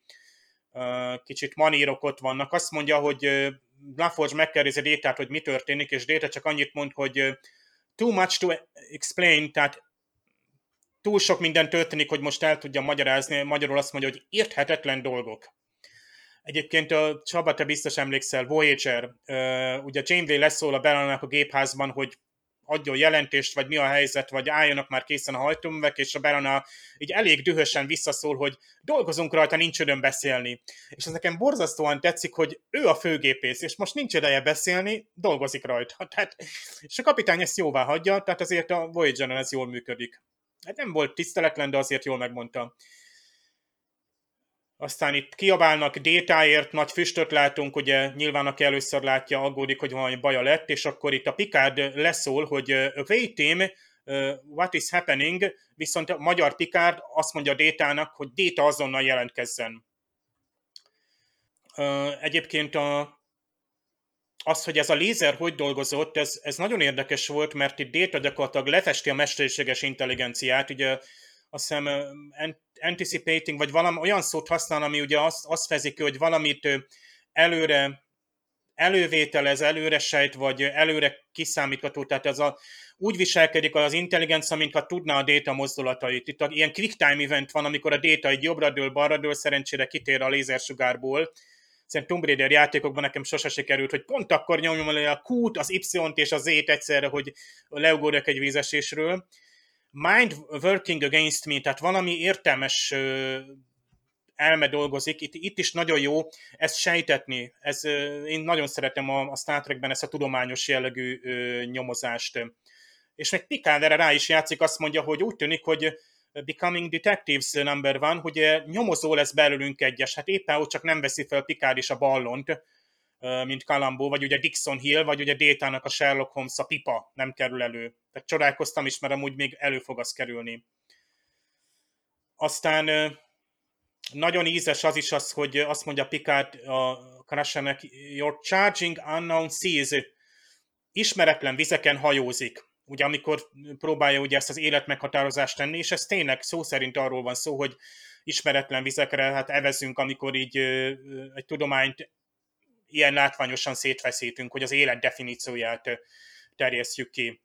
Speaker 7: kicsit manírok ott vannak. Azt mondja, hogy LaForge megkérdezi Détát, hogy mi történik, és Déta csak annyit mond, hogy too much to explain, tehát túl sok minden történik, hogy most el tudja magyarázni, magyarul azt mondja, hogy érthetetlen dolgok. Egyébként a Csaba, te biztos emlékszel, Voyager, ugye Janeway leszól a Bellának a gépházban, hogy adjon jelentést, vagy mi a helyzet, vagy álljanak már készen a hajtóművek, és a Bellana így elég dühösen visszaszól, hogy dolgozunk rajta, nincs időm beszélni. És ez nekem borzasztóan tetszik, hogy ő a főgépész, és most nincs ideje beszélni, dolgozik rajta. Tehát, és a kapitány ezt jóvá hagyja, tehát azért a Voyager-en ez jól működik hát nem volt tiszteletlen, de azért jól megmondta. Aztán itt kiabálnak détáért, nagy füstöt látunk, ugye nyilván aki először látja, aggódik, hogy valami baja lett, és akkor itt a Picard leszól, hogy wait team, what is happening, viszont a magyar Picard azt mondja Détának, hogy Déta azonnal jelentkezzen. Egyébként a, az, hogy ez a lézer hogy dolgozott, ez, ez nagyon érdekes volt, mert itt Data gyakorlatilag lefesti a mesterséges intelligenciát, ugye azt hiszem anticipating, vagy valami olyan szót használ, ami ugye azt, azt fezik, hogy valamit előre elővételez, előre sejt, vagy előre kiszámítható, tehát ez a, úgy viselkedik az intelligencia, mint ha tudná a data mozdulatait. Itt a, ilyen quick time event van, amikor a data egy jobbra dől, balra dől, szerencsére kitér a lézersugárból, szerintem Tomb Raider játékokban nekem sose sikerült, hogy pont akkor nyomjam le a Q-t, az Y-t és a Z-t egyszerre, hogy leugorjak egy vízesésről. Mind working against me, tehát valami értelmes elme dolgozik, itt, itt is nagyon jó ezt sejtetni. Ez, én nagyon szeretem a, a Star Trekben ezt a tudományos jellegű nyomozást. És meg Picard erre rá is játszik, azt mondja, hogy úgy tűnik, hogy Becoming Detectives number van, hogy nyomozó lesz belőlünk egyes, hát éppen ott csak nem veszi fel Picard is a ballont, mint Kalambó, vagy ugye Dixon Hill, vagy ugye Détának a Sherlock Holmes a pipa nem kerül elő. Tehát csodálkoztam is, mert amúgy még elő fog az kerülni. Aztán nagyon ízes az is az, hogy azt mondja Picard a Crushernek, you're charging unknown seas, ismeretlen vizeken hajózik. Ugye amikor próbálja ugye ezt az életmeghatározást tenni, és ez tényleg szó szerint arról van szó, hogy ismeretlen vizekre hát evezünk, amikor így egy tudományt ilyen látványosan szétveszítünk, hogy az élet definícióját terjesztjük ki.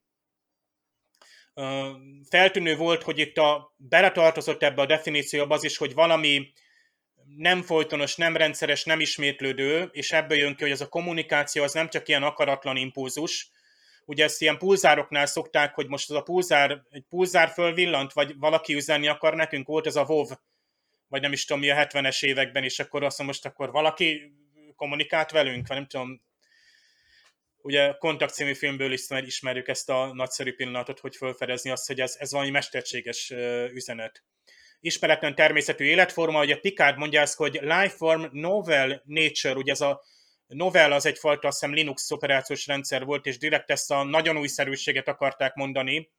Speaker 7: Feltűnő volt, hogy itt a, beletartozott ebbe a definícióba az is, hogy valami nem folytonos, nem rendszeres, nem ismétlődő, és ebből jön ki, hogy ez a kommunikáció az nem csak ilyen akaratlan impulzus, ugye ezt ilyen pulzároknál szokták, hogy most az a pulzár, egy pulzár fölvillant, vagy valaki üzenni akar nekünk, volt ez a WoW, vagy nem is tudom mi a 70-es években, és akkor azt mondom, most akkor valaki kommunikált velünk, vagy nem tudom, ugye Kontakt című filmből is ismerjük ezt a nagyszerű pillanatot, hogy felfedezni azt, hogy ez, ez valami mesterséges üzenet. Ismeretlen természetű életforma, ugye Picard mondja ezt, hogy Lifeform Novel Nature, ugye ez a Novel az egyfajta, azt hiszem Linux operációs rendszer volt, és direkt ezt a nagyon újszerűséget akarták mondani,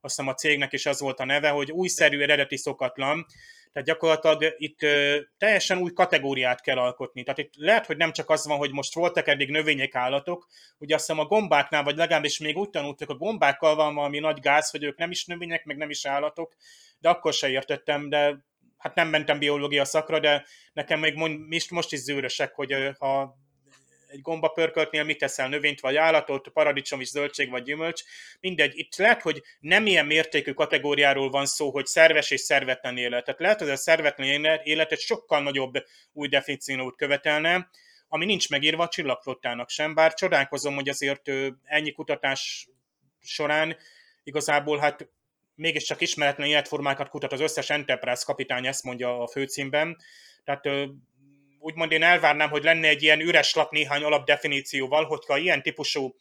Speaker 7: azt hiszem a cégnek is az volt a neve, hogy újszerű, eredeti, szokatlan, tehát gyakorlatilag itt ö, teljesen új kategóriát kell alkotni. Tehát itt lehet, hogy nem csak az van, hogy most voltak eddig növények, állatok, ugye azt hiszem a gombáknál, vagy legalábbis még úgy tanultuk, a gombákkal van valami nagy gáz, hogy ők nem is növények, meg nem is állatok, de akkor se értettem, de hát nem mentem biológia szakra, de nekem még most, most is zűrösek, hogy ha egy gomba pörköltnél mit teszel, növényt vagy állatot, paradicsom is zöldség vagy gyümölcs, mindegy. Itt lehet, hogy nem ilyen mértékű kategóriáról van szó, hogy szerves és szervetlen élet. Tehát lehet, hogy a szervetlen élet egy sokkal nagyobb új definíciót követelne, ami nincs megírva a csillagflottának sem, bár csodálkozom, hogy azért ennyi kutatás során igazából hát mégiscsak ismeretlen életformákat kutat az összes Enterprise kapitány, ezt mondja a főcímben. Tehát úgymond én elvárnám, hogy lenne egy ilyen üres lap néhány alapdefinícióval, hogyha ilyen típusú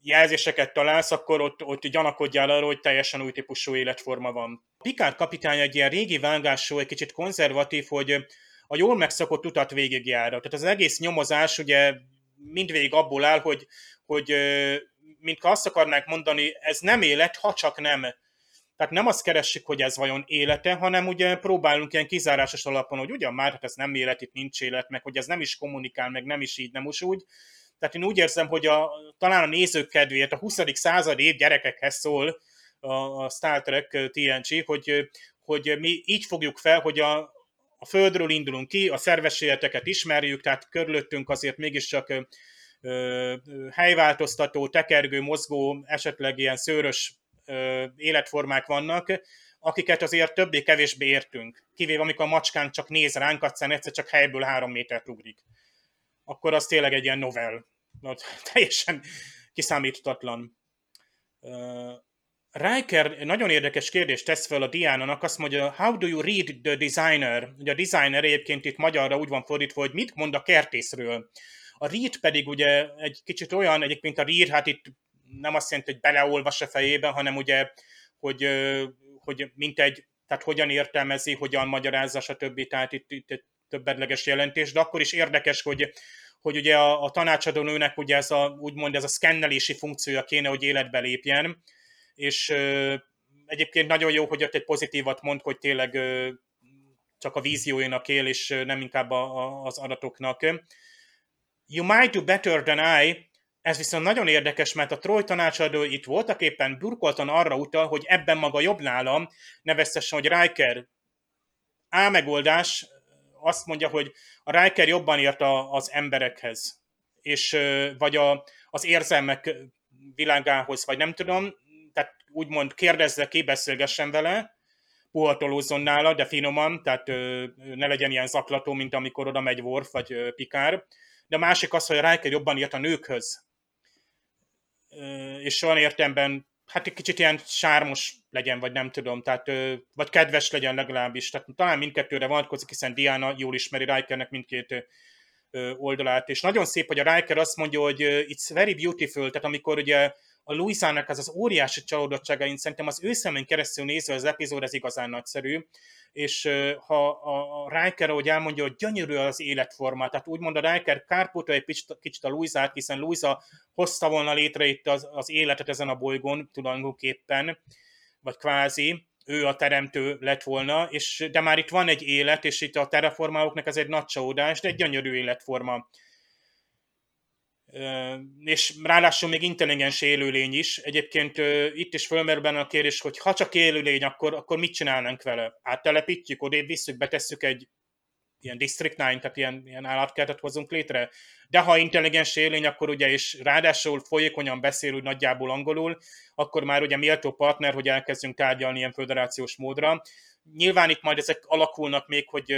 Speaker 7: jelzéseket találsz, akkor ott, ott gyanakodjál arra, hogy teljesen új típusú életforma van. Picard kapitány egy ilyen régi vágású, egy kicsit konzervatív, hogy a jól megszokott utat végigjárja. Tehát az egész nyomozás ugye mindvégig abból áll, hogy, hogy mintha azt akarnák mondani, ez nem élet, ha csak nem tehát nem azt keressük, hogy ez vajon élete, hanem ugye próbálunk ilyen kizárásos alapon, hogy ugyan már, hát ez nem élet, itt nincs élet, meg hogy ez nem is kommunikál, meg nem is így, nem is úgy. Tehát én úgy érzem, hogy a, talán a nézők kedvéért a 20. század év gyerekekhez szól a, a Star Trek TNG, hogy, hogy mi így fogjuk fel, hogy a, a Földről indulunk ki, a szerves életeket ismerjük, tehát körülöttünk azért mégiscsak ö, helyváltoztató, tekergő, mozgó, esetleg ilyen szőrös életformák vannak, akiket azért többé-kevésbé értünk. Kivéve amikor a macskánk csak néz ránk, aztán egyszer csak helyből három métert ugrik. Akkor az tényleg egy ilyen novel. Teljesen kiszámíthatatlan. Riker nagyon érdekes kérdést tesz fel a Diana-nak, azt mondja, how do you read the designer? Ugye a designer egyébként itt magyarra úgy van fordítva, hogy mit mond a kertészről. A read pedig ugye egy kicsit olyan, egyébként a read, hát itt nem azt jelenti, hogy beleolvas a fejében, hanem ugye, hogy, hogy mint egy, tehát hogyan értelmezi, hogyan magyarázza, stb. Tehát itt, itt egy többedleges jelentés, de akkor is érdekes, hogy, hogy ugye a, a tanácsadónőnek ugye ez a, úgymond ez a szkennelési funkciója kéne, hogy életbe lépjen, és ö, egyébként nagyon jó, hogy ott egy pozitívat mond, hogy tényleg ö, csak a víziójának él, és nem inkább a, a, az adatoknak. You might do better than I, ez viszont nagyon érdekes, mert a Troy tanácsadó itt voltak éppen burkoltan arra utal, hogy ebben maga jobb nálam, neveztessen, hogy Riker. A megoldás azt mondja, hogy a Riker jobban ért a, az emberekhez, és vagy a, az érzelmek világához, vagy nem tudom, tehát úgymond kérdezze ki, beszélgessen vele, puhatolózzon nála, de finoman, tehát ne legyen ilyen zaklató, mint amikor oda megy Worf vagy Pikár. De a másik az, hogy Riker jobban írt a nőkhöz, és olyan értemben hát egy kicsit ilyen sármos legyen, vagy nem tudom, tehát, vagy kedves legyen legalábbis. Tehát talán mindkettőre vonatkozik, hiszen Diana jól ismeri Rikernek mindkét oldalát, és nagyon szép, hogy a Riker azt mondja, hogy it's very beautiful, tehát amikor ugye a Louisának az az óriási csalódottsága, én szerintem az ő szemén keresztül nézve az epizód ez igazán nagyszerű, és ha a, a Riker, ahogy elmondja, hogy gyönyörű az életforma, tehát úgymond a Riker kárpóta egy kicsit, kicsit a Louisát, hiszen Louisa hozta volna létre itt az, az életet ezen a bolygón tulajdonképpen, vagy kvázi, ő a teremtő lett volna, és, de már itt van egy élet, és itt a terraformálóknak ez egy nagy csodás, de egy gyönyörű életforma és ráadásul még intelligens élőlény is. Egyébként itt is fölmerül benne a kérdés, hogy ha csak élőlény, akkor, akkor mit csinálnánk vele? Áttelepítjük, odébb visszük, betesszük egy ilyen District 9, tehát ilyen, ilyen állatkertet hozunk létre. De ha intelligens élőlény, akkor ugye, és ráadásul folyékonyan beszél úgy nagyjából angolul, akkor már ugye méltó partner, hogy elkezdjünk tárgyalni ilyen föderációs módra. Nyilván itt majd ezek alakulnak még, hogy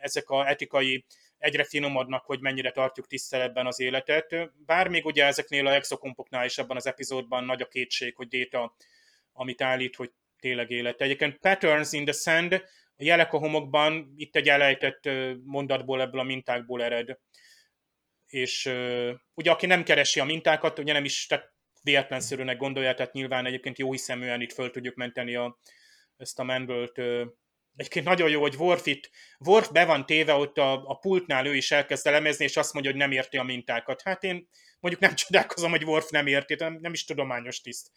Speaker 7: ezek a etikai egyre finomodnak, hogy mennyire tartjuk tiszteletben az életet. Bár még ugye ezeknél a exokompoknál is ebben az epizódban nagy a kétség, hogy Déta, amit állít, hogy tényleg élet. Egyébként Patterns in the Sand, a jelek a homokban itt egy elejtett mondatból ebből a mintákból ered. És ugye aki nem keresi a mintákat, ugye nem is tehát véletlenszerűnek gondolja, tehát nyilván egyébként jó hiszeműen itt föl tudjuk menteni a, ezt a Manbölt Egyébként nagyon jó, hogy Worf itt, Worf be van téve ott a, a pultnál, ő is elkezd elemezni, és azt mondja, hogy nem érti a mintákat. Hát én mondjuk nem csodálkozom, hogy Worf nem érti, nem, nem is tudományos tiszt.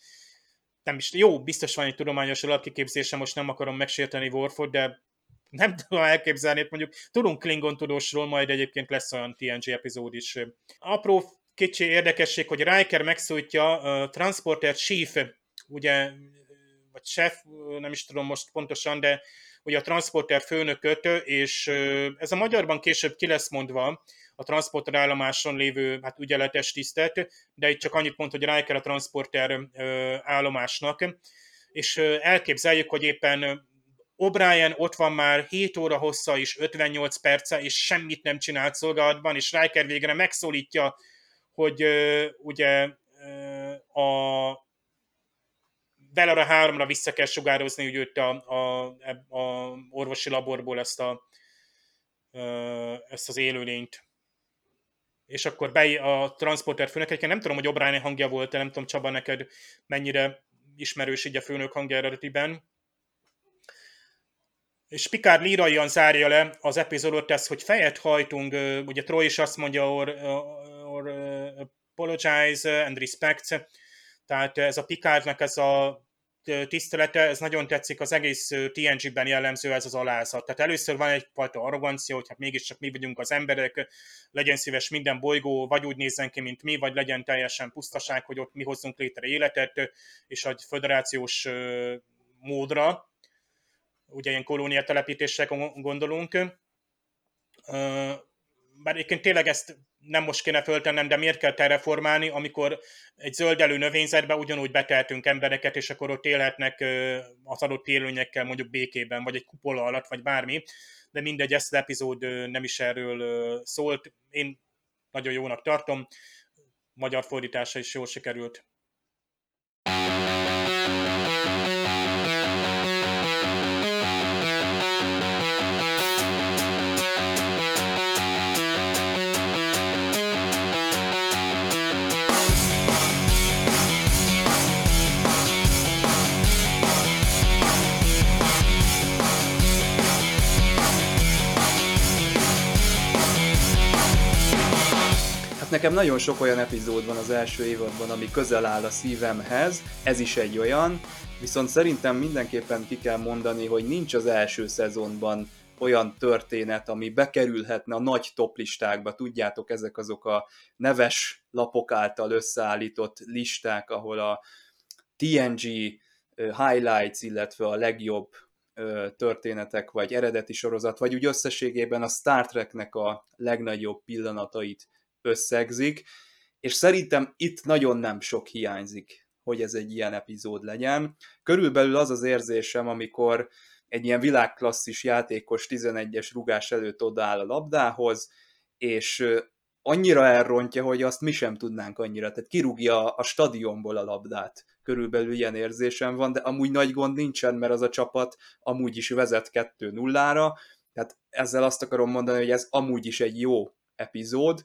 Speaker 7: Nem is, jó, biztos van egy tudományos alapkiképzése, most nem akarom megsérteni Worfot, de nem tudom elképzelni, hogy mondjuk tudunk Klingon tudósról, majd egyébként lesz olyan TNG epizód is. Apró kicsi érdekesség, hogy Riker megszólítja a Transporter Chief, ugye, vagy chef, nem is tudom most pontosan, de ugye a transporter főnököt, és ez a magyarban később ki lesz mondva, a transporter állomáson lévő hát ügyeletes tisztet, de itt csak annyit mond, hogy Riker a transporter állomásnak, és elképzeljük, hogy éppen O'Brien ott van már 7 óra hossza és 58 perce, és semmit nem csinált szolgálatban, és Riker végre megszólítja, hogy ugye a Velara 3-ra vissza kell sugározni, hogy őt a, a, a orvosi laborból ezt, a, ezt az élőlényt. És akkor be a transporter főnök, egyébként nem tudom, hogy O'Brien hangja volt, nem tudom, Csaba, neked mennyire ismerős így a főnök hangja eredetiben. És Picard líraian zárja le az epizódot, ez, hogy fejet hajtunk, ugye Troy is azt mondja, or, or, apologize and respect, tehát ez a Picardnak ez a tisztelete, ez nagyon tetszik, az egész TNG-ben jellemző ez az alázat. Tehát először van egyfajta arrogancia, hogy hát mégiscsak mi vagyunk az emberek, legyen szíves minden bolygó, vagy úgy nézzen ki, mint mi, vagy legyen teljesen pusztaság, hogy ott mi hozzunk létre életet, és egy föderációs módra, ugye ilyen kolónia telepítésre gondolunk. Bár egyébként tényleg ezt nem most kéne föltennem, de miért kell terraformálni, amikor egy zöldelő növényzetbe ugyanúgy beteltünk embereket, és akkor ott élhetnek az adott élőnyekkel mondjuk békében, vagy egy kupola alatt, vagy bármi, de mindegy, ezt az epizód nem is erről szólt. Én nagyon jónak tartom, magyar fordítása is jól sikerült.
Speaker 2: Hát nekem nagyon sok olyan epizód van az első évadban, ami közel áll a szívemhez, ez is egy olyan, viszont szerintem mindenképpen ki kell mondani, hogy nincs az első szezonban olyan történet, ami bekerülhetne a nagy toplistákba. Tudjátok, ezek azok a neves lapok által összeállított listák, ahol a TNG highlights, illetve a legjobb történetek, vagy eredeti sorozat, vagy úgy összességében a Star Treknek a legnagyobb pillanatait összegzik, és szerintem itt nagyon nem sok hiányzik, hogy ez egy ilyen epizód legyen. Körülbelül az az érzésem, amikor egy ilyen világklasszis játékos 11-es rugás előtt odaáll a labdához, és annyira elrontja, hogy azt mi sem tudnánk annyira. Tehát kirúgja a stadionból a labdát. Körülbelül ilyen érzésem van, de amúgy nagy gond nincsen, mert az a csapat amúgy is vezet 2-0-ra. Tehát ezzel azt akarom mondani, hogy ez amúgy is egy jó epizód,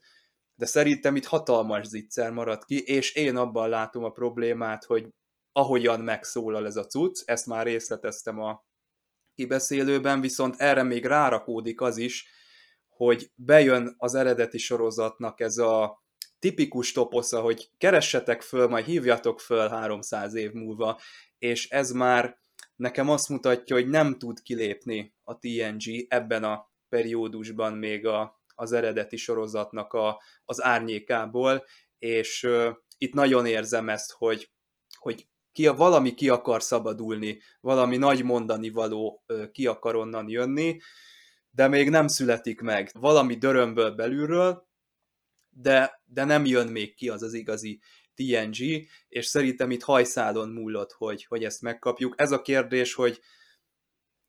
Speaker 2: de szerintem itt hatalmas zicser maradt ki, és én abban látom a problémát, hogy ahogyan megszólal ez a cucc, ezt már részleteztem a kibeszélőben, viszont erre még rárakódik az is, hogy bejön az eredeti sorozatnak ez a tipikus toposza, hogy keressetek föl, majd hívjatok föl 300 év múlva, és ez már nekem azt mutatja, hogy nem tud kilépni a TNG ebben a periódusban még a, az eredeti sorozatnak a, az árnyékából, és uh, itt nagyon érzem ezt, hogy, hogy ki, valami ki akar szabadulni, valami nagy mondani való uh, ki akar onnan jönni, de még nem születik meg. Valami dörömből belülről, de, de nem jön még ki az az igazi TNG, és szerintem itt hajszálon múlott, hogy, hogy ezt megkapjuk. Ez a kérdés, hogy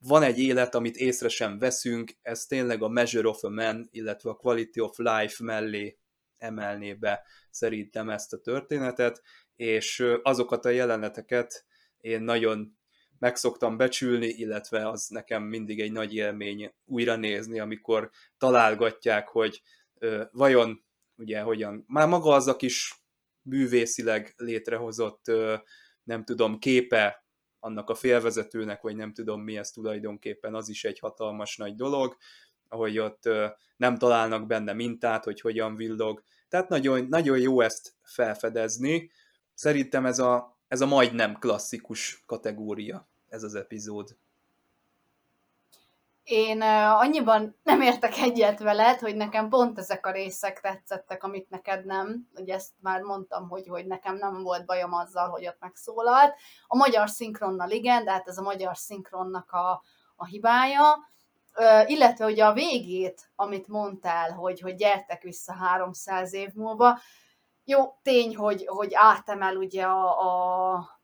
Speaker 2: van egy élet, amit észre sem veszünk, ez tényleg a Measure of a Man, illetve a Quality of Life mellé emelné be szerintem ezt a történetet, és azokat a jeleneteket én nagyon meg szoktam becsülni, illetve az nekem mindig egy nagy élmény újra nézni, amikor találgatják, hogy ö, vajon ugye hogyan, már maga az a kis művészileg létrehozott, ö, nem tudom, képe annak a félvezetőnek, vagy nem tudom mi ez tulajdonképpen, az is egy hatalmas nagy dolog, ahogy ott nem találnak benne mintát, hogy hogyan villog. Tehát nagyon, nagyon jó ezt felfedezni. Szerintem ez a, ez a majdnem klasszikus kategória ez az epizód.
Speaker 5: Én annyiban nem értek egyet veled, hogy nekem pont ezek a részek tetszettek, amit neked nem. Ugye ezt már mondtam, hogy, hogy nekem nem volt bajom azzal, hogy ott megszólalt. A magyar szinkronnal igen, de hát ez a magyar szinkronnak a, a hibája. Illetve ugye a végét, amit mondtál, hogy, hogy gyertek vissza 300 év múlva, jó, tény, hogy, hogy átemel ugye a, a,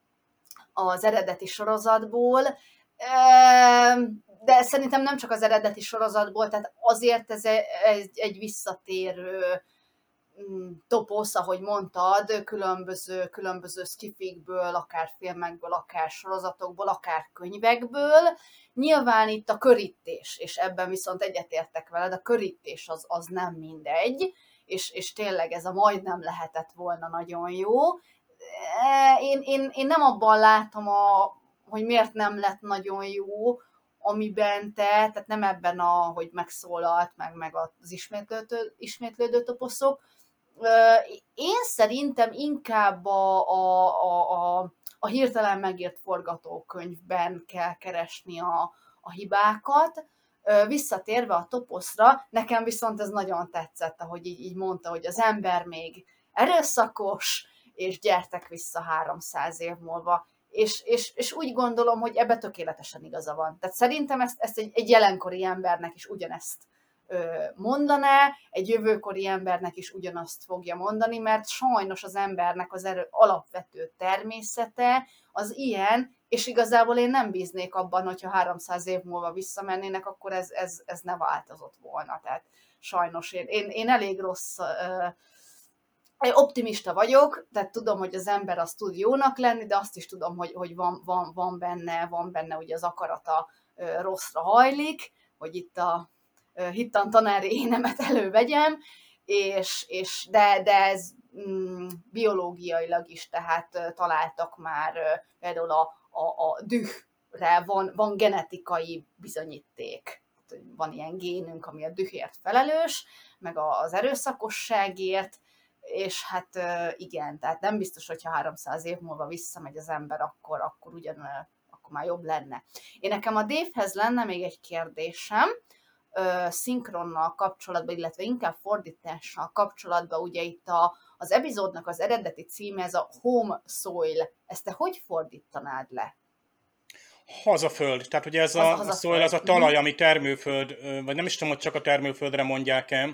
Speaker 5: az eredeti sorozatból, de szerintem nem csak az eredeti sorozatból, tehát azért ez egy, egy visszatérő mm, toposz, ahogy mondtad, különböző, különböző skifikből, akár filmekből, akár sorozatokból, akár könyvekből. Nyilván itt a körítés, és ebben viszont egyetértek veled, a körítés az, az nem mindegy, és, és tényleg ez a majdnem lehetett volna nagyon jó, én, én, én nem abban látom, a, hogy miért nem lett nagyon jó, amiben te, tehát nem ebben a, hogy megszólalt, meg, meg az ismétlődő, ismétlődő toposzok. Én szerintem inkább a, a, a, a, a hirtelen megírt forgatókönyvben kell keresni a, a hibákat. Visszatérve a toposzra, nekem viszont ez nagyon tetszett, ahogy így, így mondta, hogy az ember még erőszakos, és gyertek vissza 300 év múlva. És, és, és úgy gondolom, hogy ebbe tökéletesen igaza van. Tehát szerintem ezt, ezt egy, egy jelenkori embernek is ugyanezt mondaná, egy jövőkori embernek is ugyanazt fogja mondani, mert sajnos az embernek az erő alapvető természete az ilyen, és igazából én nem bíznék abban, hogyha 300 év múlva visszamennének, akkor ez, ez, ez ne változott volna. Tehát sajnos én, én, én elég rossz optimista vagyok, tehát tudom, hogy az ember az tud jónak lenni, de azt is tudom, hogy, hogy van, van, van, benne, van benne ugye az akarata rosszra hajlik, hogy itt a hittan tanári énemet elővegyem, és, és de, de ez mm, biológiailag is, tehát találtak már például a, a, a dühre van, van genetikai bizonyíték. Van ilyen génünk, ami a dühért felelős, meg az erőszakosságért, és hát igen, tehát nem biztos, hogyha 300 év múlva visszamegy az ember, akkor, akkor ugyan, akkor már jobb lenne. Én nekem a Dave-hez lenne még egy kérdésem, szinkronnal kapcsolatban, illetve inkább fordítással kapcsolatban, ugye itt a, az epizódnak az eredeti címe, ez a Home Soil. Ezt te hogy fordítanád le?
Speaker 7: Hazaföld. Tehát ugye ez a, a soil, az a talaj, ami termőföld, vagy nem is tudom, hogy csak a termőföldre mondják el.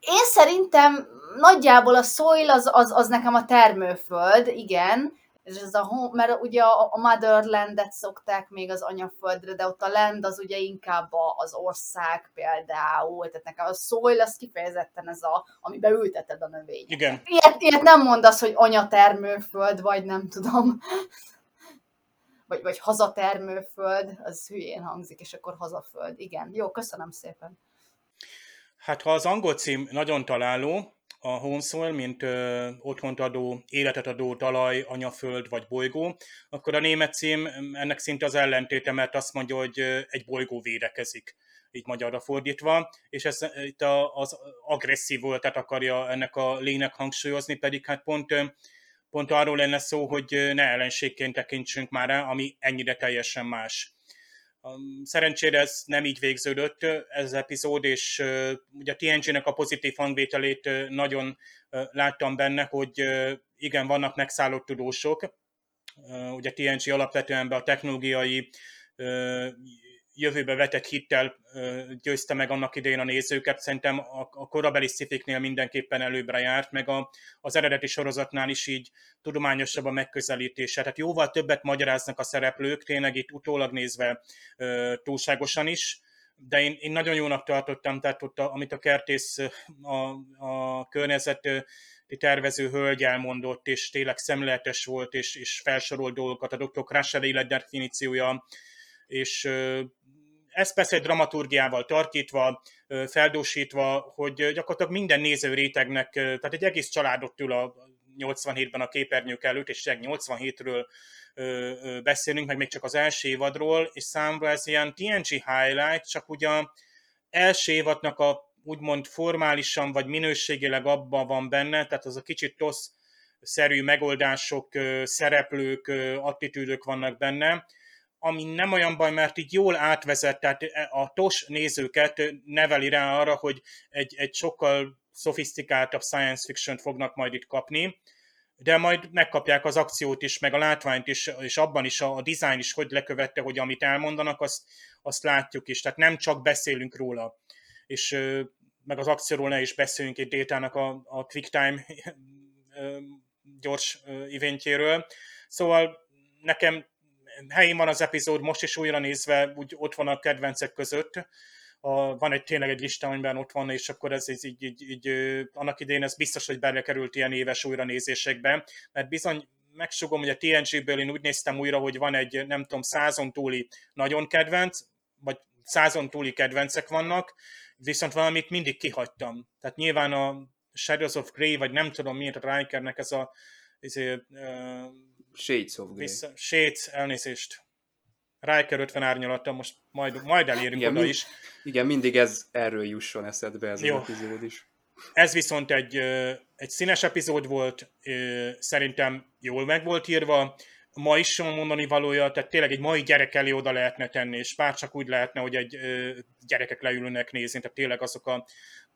Speaker 5: Én szerintem nagyjából a soil az, az, az nekem a termőföld, igen, és ez a, mert ugye a, a motherlandet szokták még az anyaföldre, de ott a land az ugye inkább az ország például, tehát nekem a soil az kifejezetten ez a, amiben ülteted a növényt.
Speaker 7: Igen.
Speaker 5: Ilyet, ilyet nem mondasz, hogy anyatermőföld, vagy nem tudom, vagy, vagy hazatermőföld, az hülyén hangzik, és akkor hazaföld. Igen, jó, köszönöm szépen.
Speaker 7: Hát ha az angol cím nagyon találó, a home soil, mint ö, otthont adó, életet adó talaj, anyaföld vagy bolygó, akkor a német cím ennek szinte az ellentéte, mert azt mondja, hogy egy bolygó védekezik így magyarra fordítva, és ez itt az agresszív voltat akarja ennek a lénynek hangsúlyozni, pedig hát pont, pont arról lenne szó, hogy ne ellenségként tekintsünk már rá, ami ennyire teljesen más. Szerencsére ez nem így végződött ez az epizód, és ugye a TNG-nek a pozitív hangvételét nagyon láttam benne, hogy igen, vannak megszállott tudósok, ugye TNG alapvetően be a technológiai jövőbe vetett hittel győzte meg annak idején a nézőket. Szerintem a, a korabeli szifiknél mindenképpen előbbre járt, meg a, az eredeti sorozatnál is így tudományosabb a megközelítése. Tehát jóval többet magyaráznak a szereplők, tényleg itt utólag nézve túlságosan is, de én, én nagyon jónak tartottam, tehát ott, a, amit a kertész, a, a környezet tervező hölgy elmondott, és tényleg szemléletes volt, és, és felsorolt dolgokat, a Dr. Crusher életdefiníciója, és ez persze egy dramaturgiával tartítva, feldósítva, hogy gyakorlatilag minden néző rétegnek, tehát egy egész családot ül a 87-ben a képernyők előtt, és 87-ről beszélünk, meg még csak az első évadról, és számomra ez ilyen TNG highlight, csak ugye első évadnak a úgymond formálisan vagy minőségileg abban van benne, tehát az a kicsit tosz szerű megoldások, szereplők, attitűdök vannak benne, ami nem olyan baj, mert így jól átvezet, tehát a TOS nézőket neveli rá arra, hogy egy, egy sokkal szofisztikáltabb science fiction fognak majd itt kapni, de majd megkapják az akciót is, meg a látványt is, és abban is a, a design is hogy lekövette, hogy amit elmondanak, azt, azt látjuk is. Tehát nem csak beszélünk róla. És meg az akcióról ne is beszéljünk egy détának a, a quick time gyors eventjéről. Szóval nekem helyén van az epizód, most is újra nézve, úgy ott van a kedvencek között. A, van egy tényleg egy lista, amiben ott van, és akkor ez, ez így, így, így, annak idején ez biztos, hogy került ilyen éves újranézésekbe, mert bizony megsugom, hogy a TNG-ből én úgy néztem újra, hogy van egy, nem tudom, százon túli nagyon kedvenc, vagy százon túli kedvencek vannak, viszont valamit mindig kihagytam. Tehát nyilván a Shadows of Grey, vagy nem tudom miért a Rikernek ez a ezért, uh,
Speaker 2: Shades of Grey.
Speaker 7: Vissza, Shades, elnézést. Riker 50 árnyalata, most majd, majd elérünk igen, oda is.
Speaker 2: Igen, mindig ez erről jusson eszedbe ez Jó. az epizód is.
Speaker 7: Ez viszont egy, egy színes epizód volt, szerintem jól meg volt írva, ma is van mondani valója, tehát tényleg egy mai gyerek elé oda lehetne tenni, és bár csak úgy lehetne, hogy egy gyerekek leülnek nézni, tehát tényleg azok a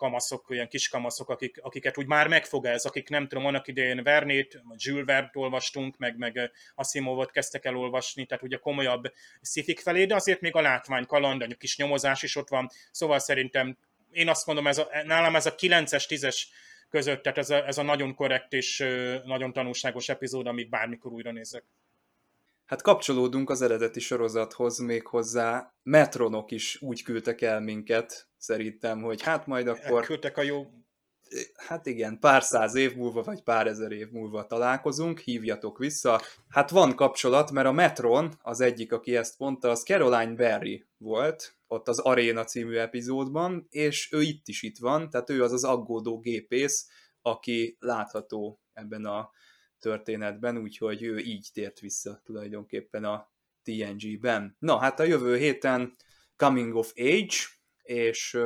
Speaker 7: kamaszok, olyan kis kamaszok, akik, akiket úgy már megfog ez, akik nem tudom, annak idején Vernét, vagy Jules Vert olvastunk, meg, meg Asimovot kezdtek el olvasni, tehát ugye komolyabb szifik felé, de azért még a látvány, kaland, a kis nyomozás is ott van, szóval szerintem én azt mondom, ez a, nálam ez a 9-es, 10-es között, tehát ez a, ez a nagyon korrekt és nagyon tanulságos epizód, amit bármikor újra nézek.
Speaker 2: Hát kapcsolódunk az eredeti sorozathoz még hozzá. Metronok is úgy küldtek el minket, szerintem, hogy hát majd akkor...
Speaker 7: Elküldtek a jó...
Speaker 2: Hát igen, pár száz év múlva, vagy pár ezer év múlva találkozunk, hívjatok vissza. Hát van kapcsolat, mert a Metron, az egyik, aki ezt mondta, az Caroline Berry volt, ott az Arena című epizódban, és ő itt is itt van, tehát ő az az aggódó gépész, aki látható ebben a történetben, úgyhogy ő így tért vissza tulajdonképpen a TNG-ben. Na, hát a jövő héten Coming of Age, és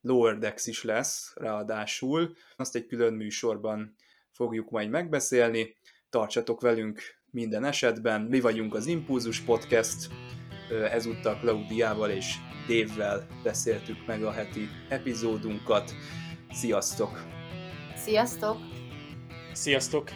Speaker 2: Lower Decks is lesz ráadásul. Azt egy külön műsorban fogjuk majd megbeszélni. Tartsatok velünk minden esetben. Mi vagyunk az Impulzus Podcast, ezúttal Klaudiával és Dévvel beszéltük meg a heti epizódunkat. Sziasztok!
Speaker 5: Sziasztok!
Speaker 7: Sziasztok!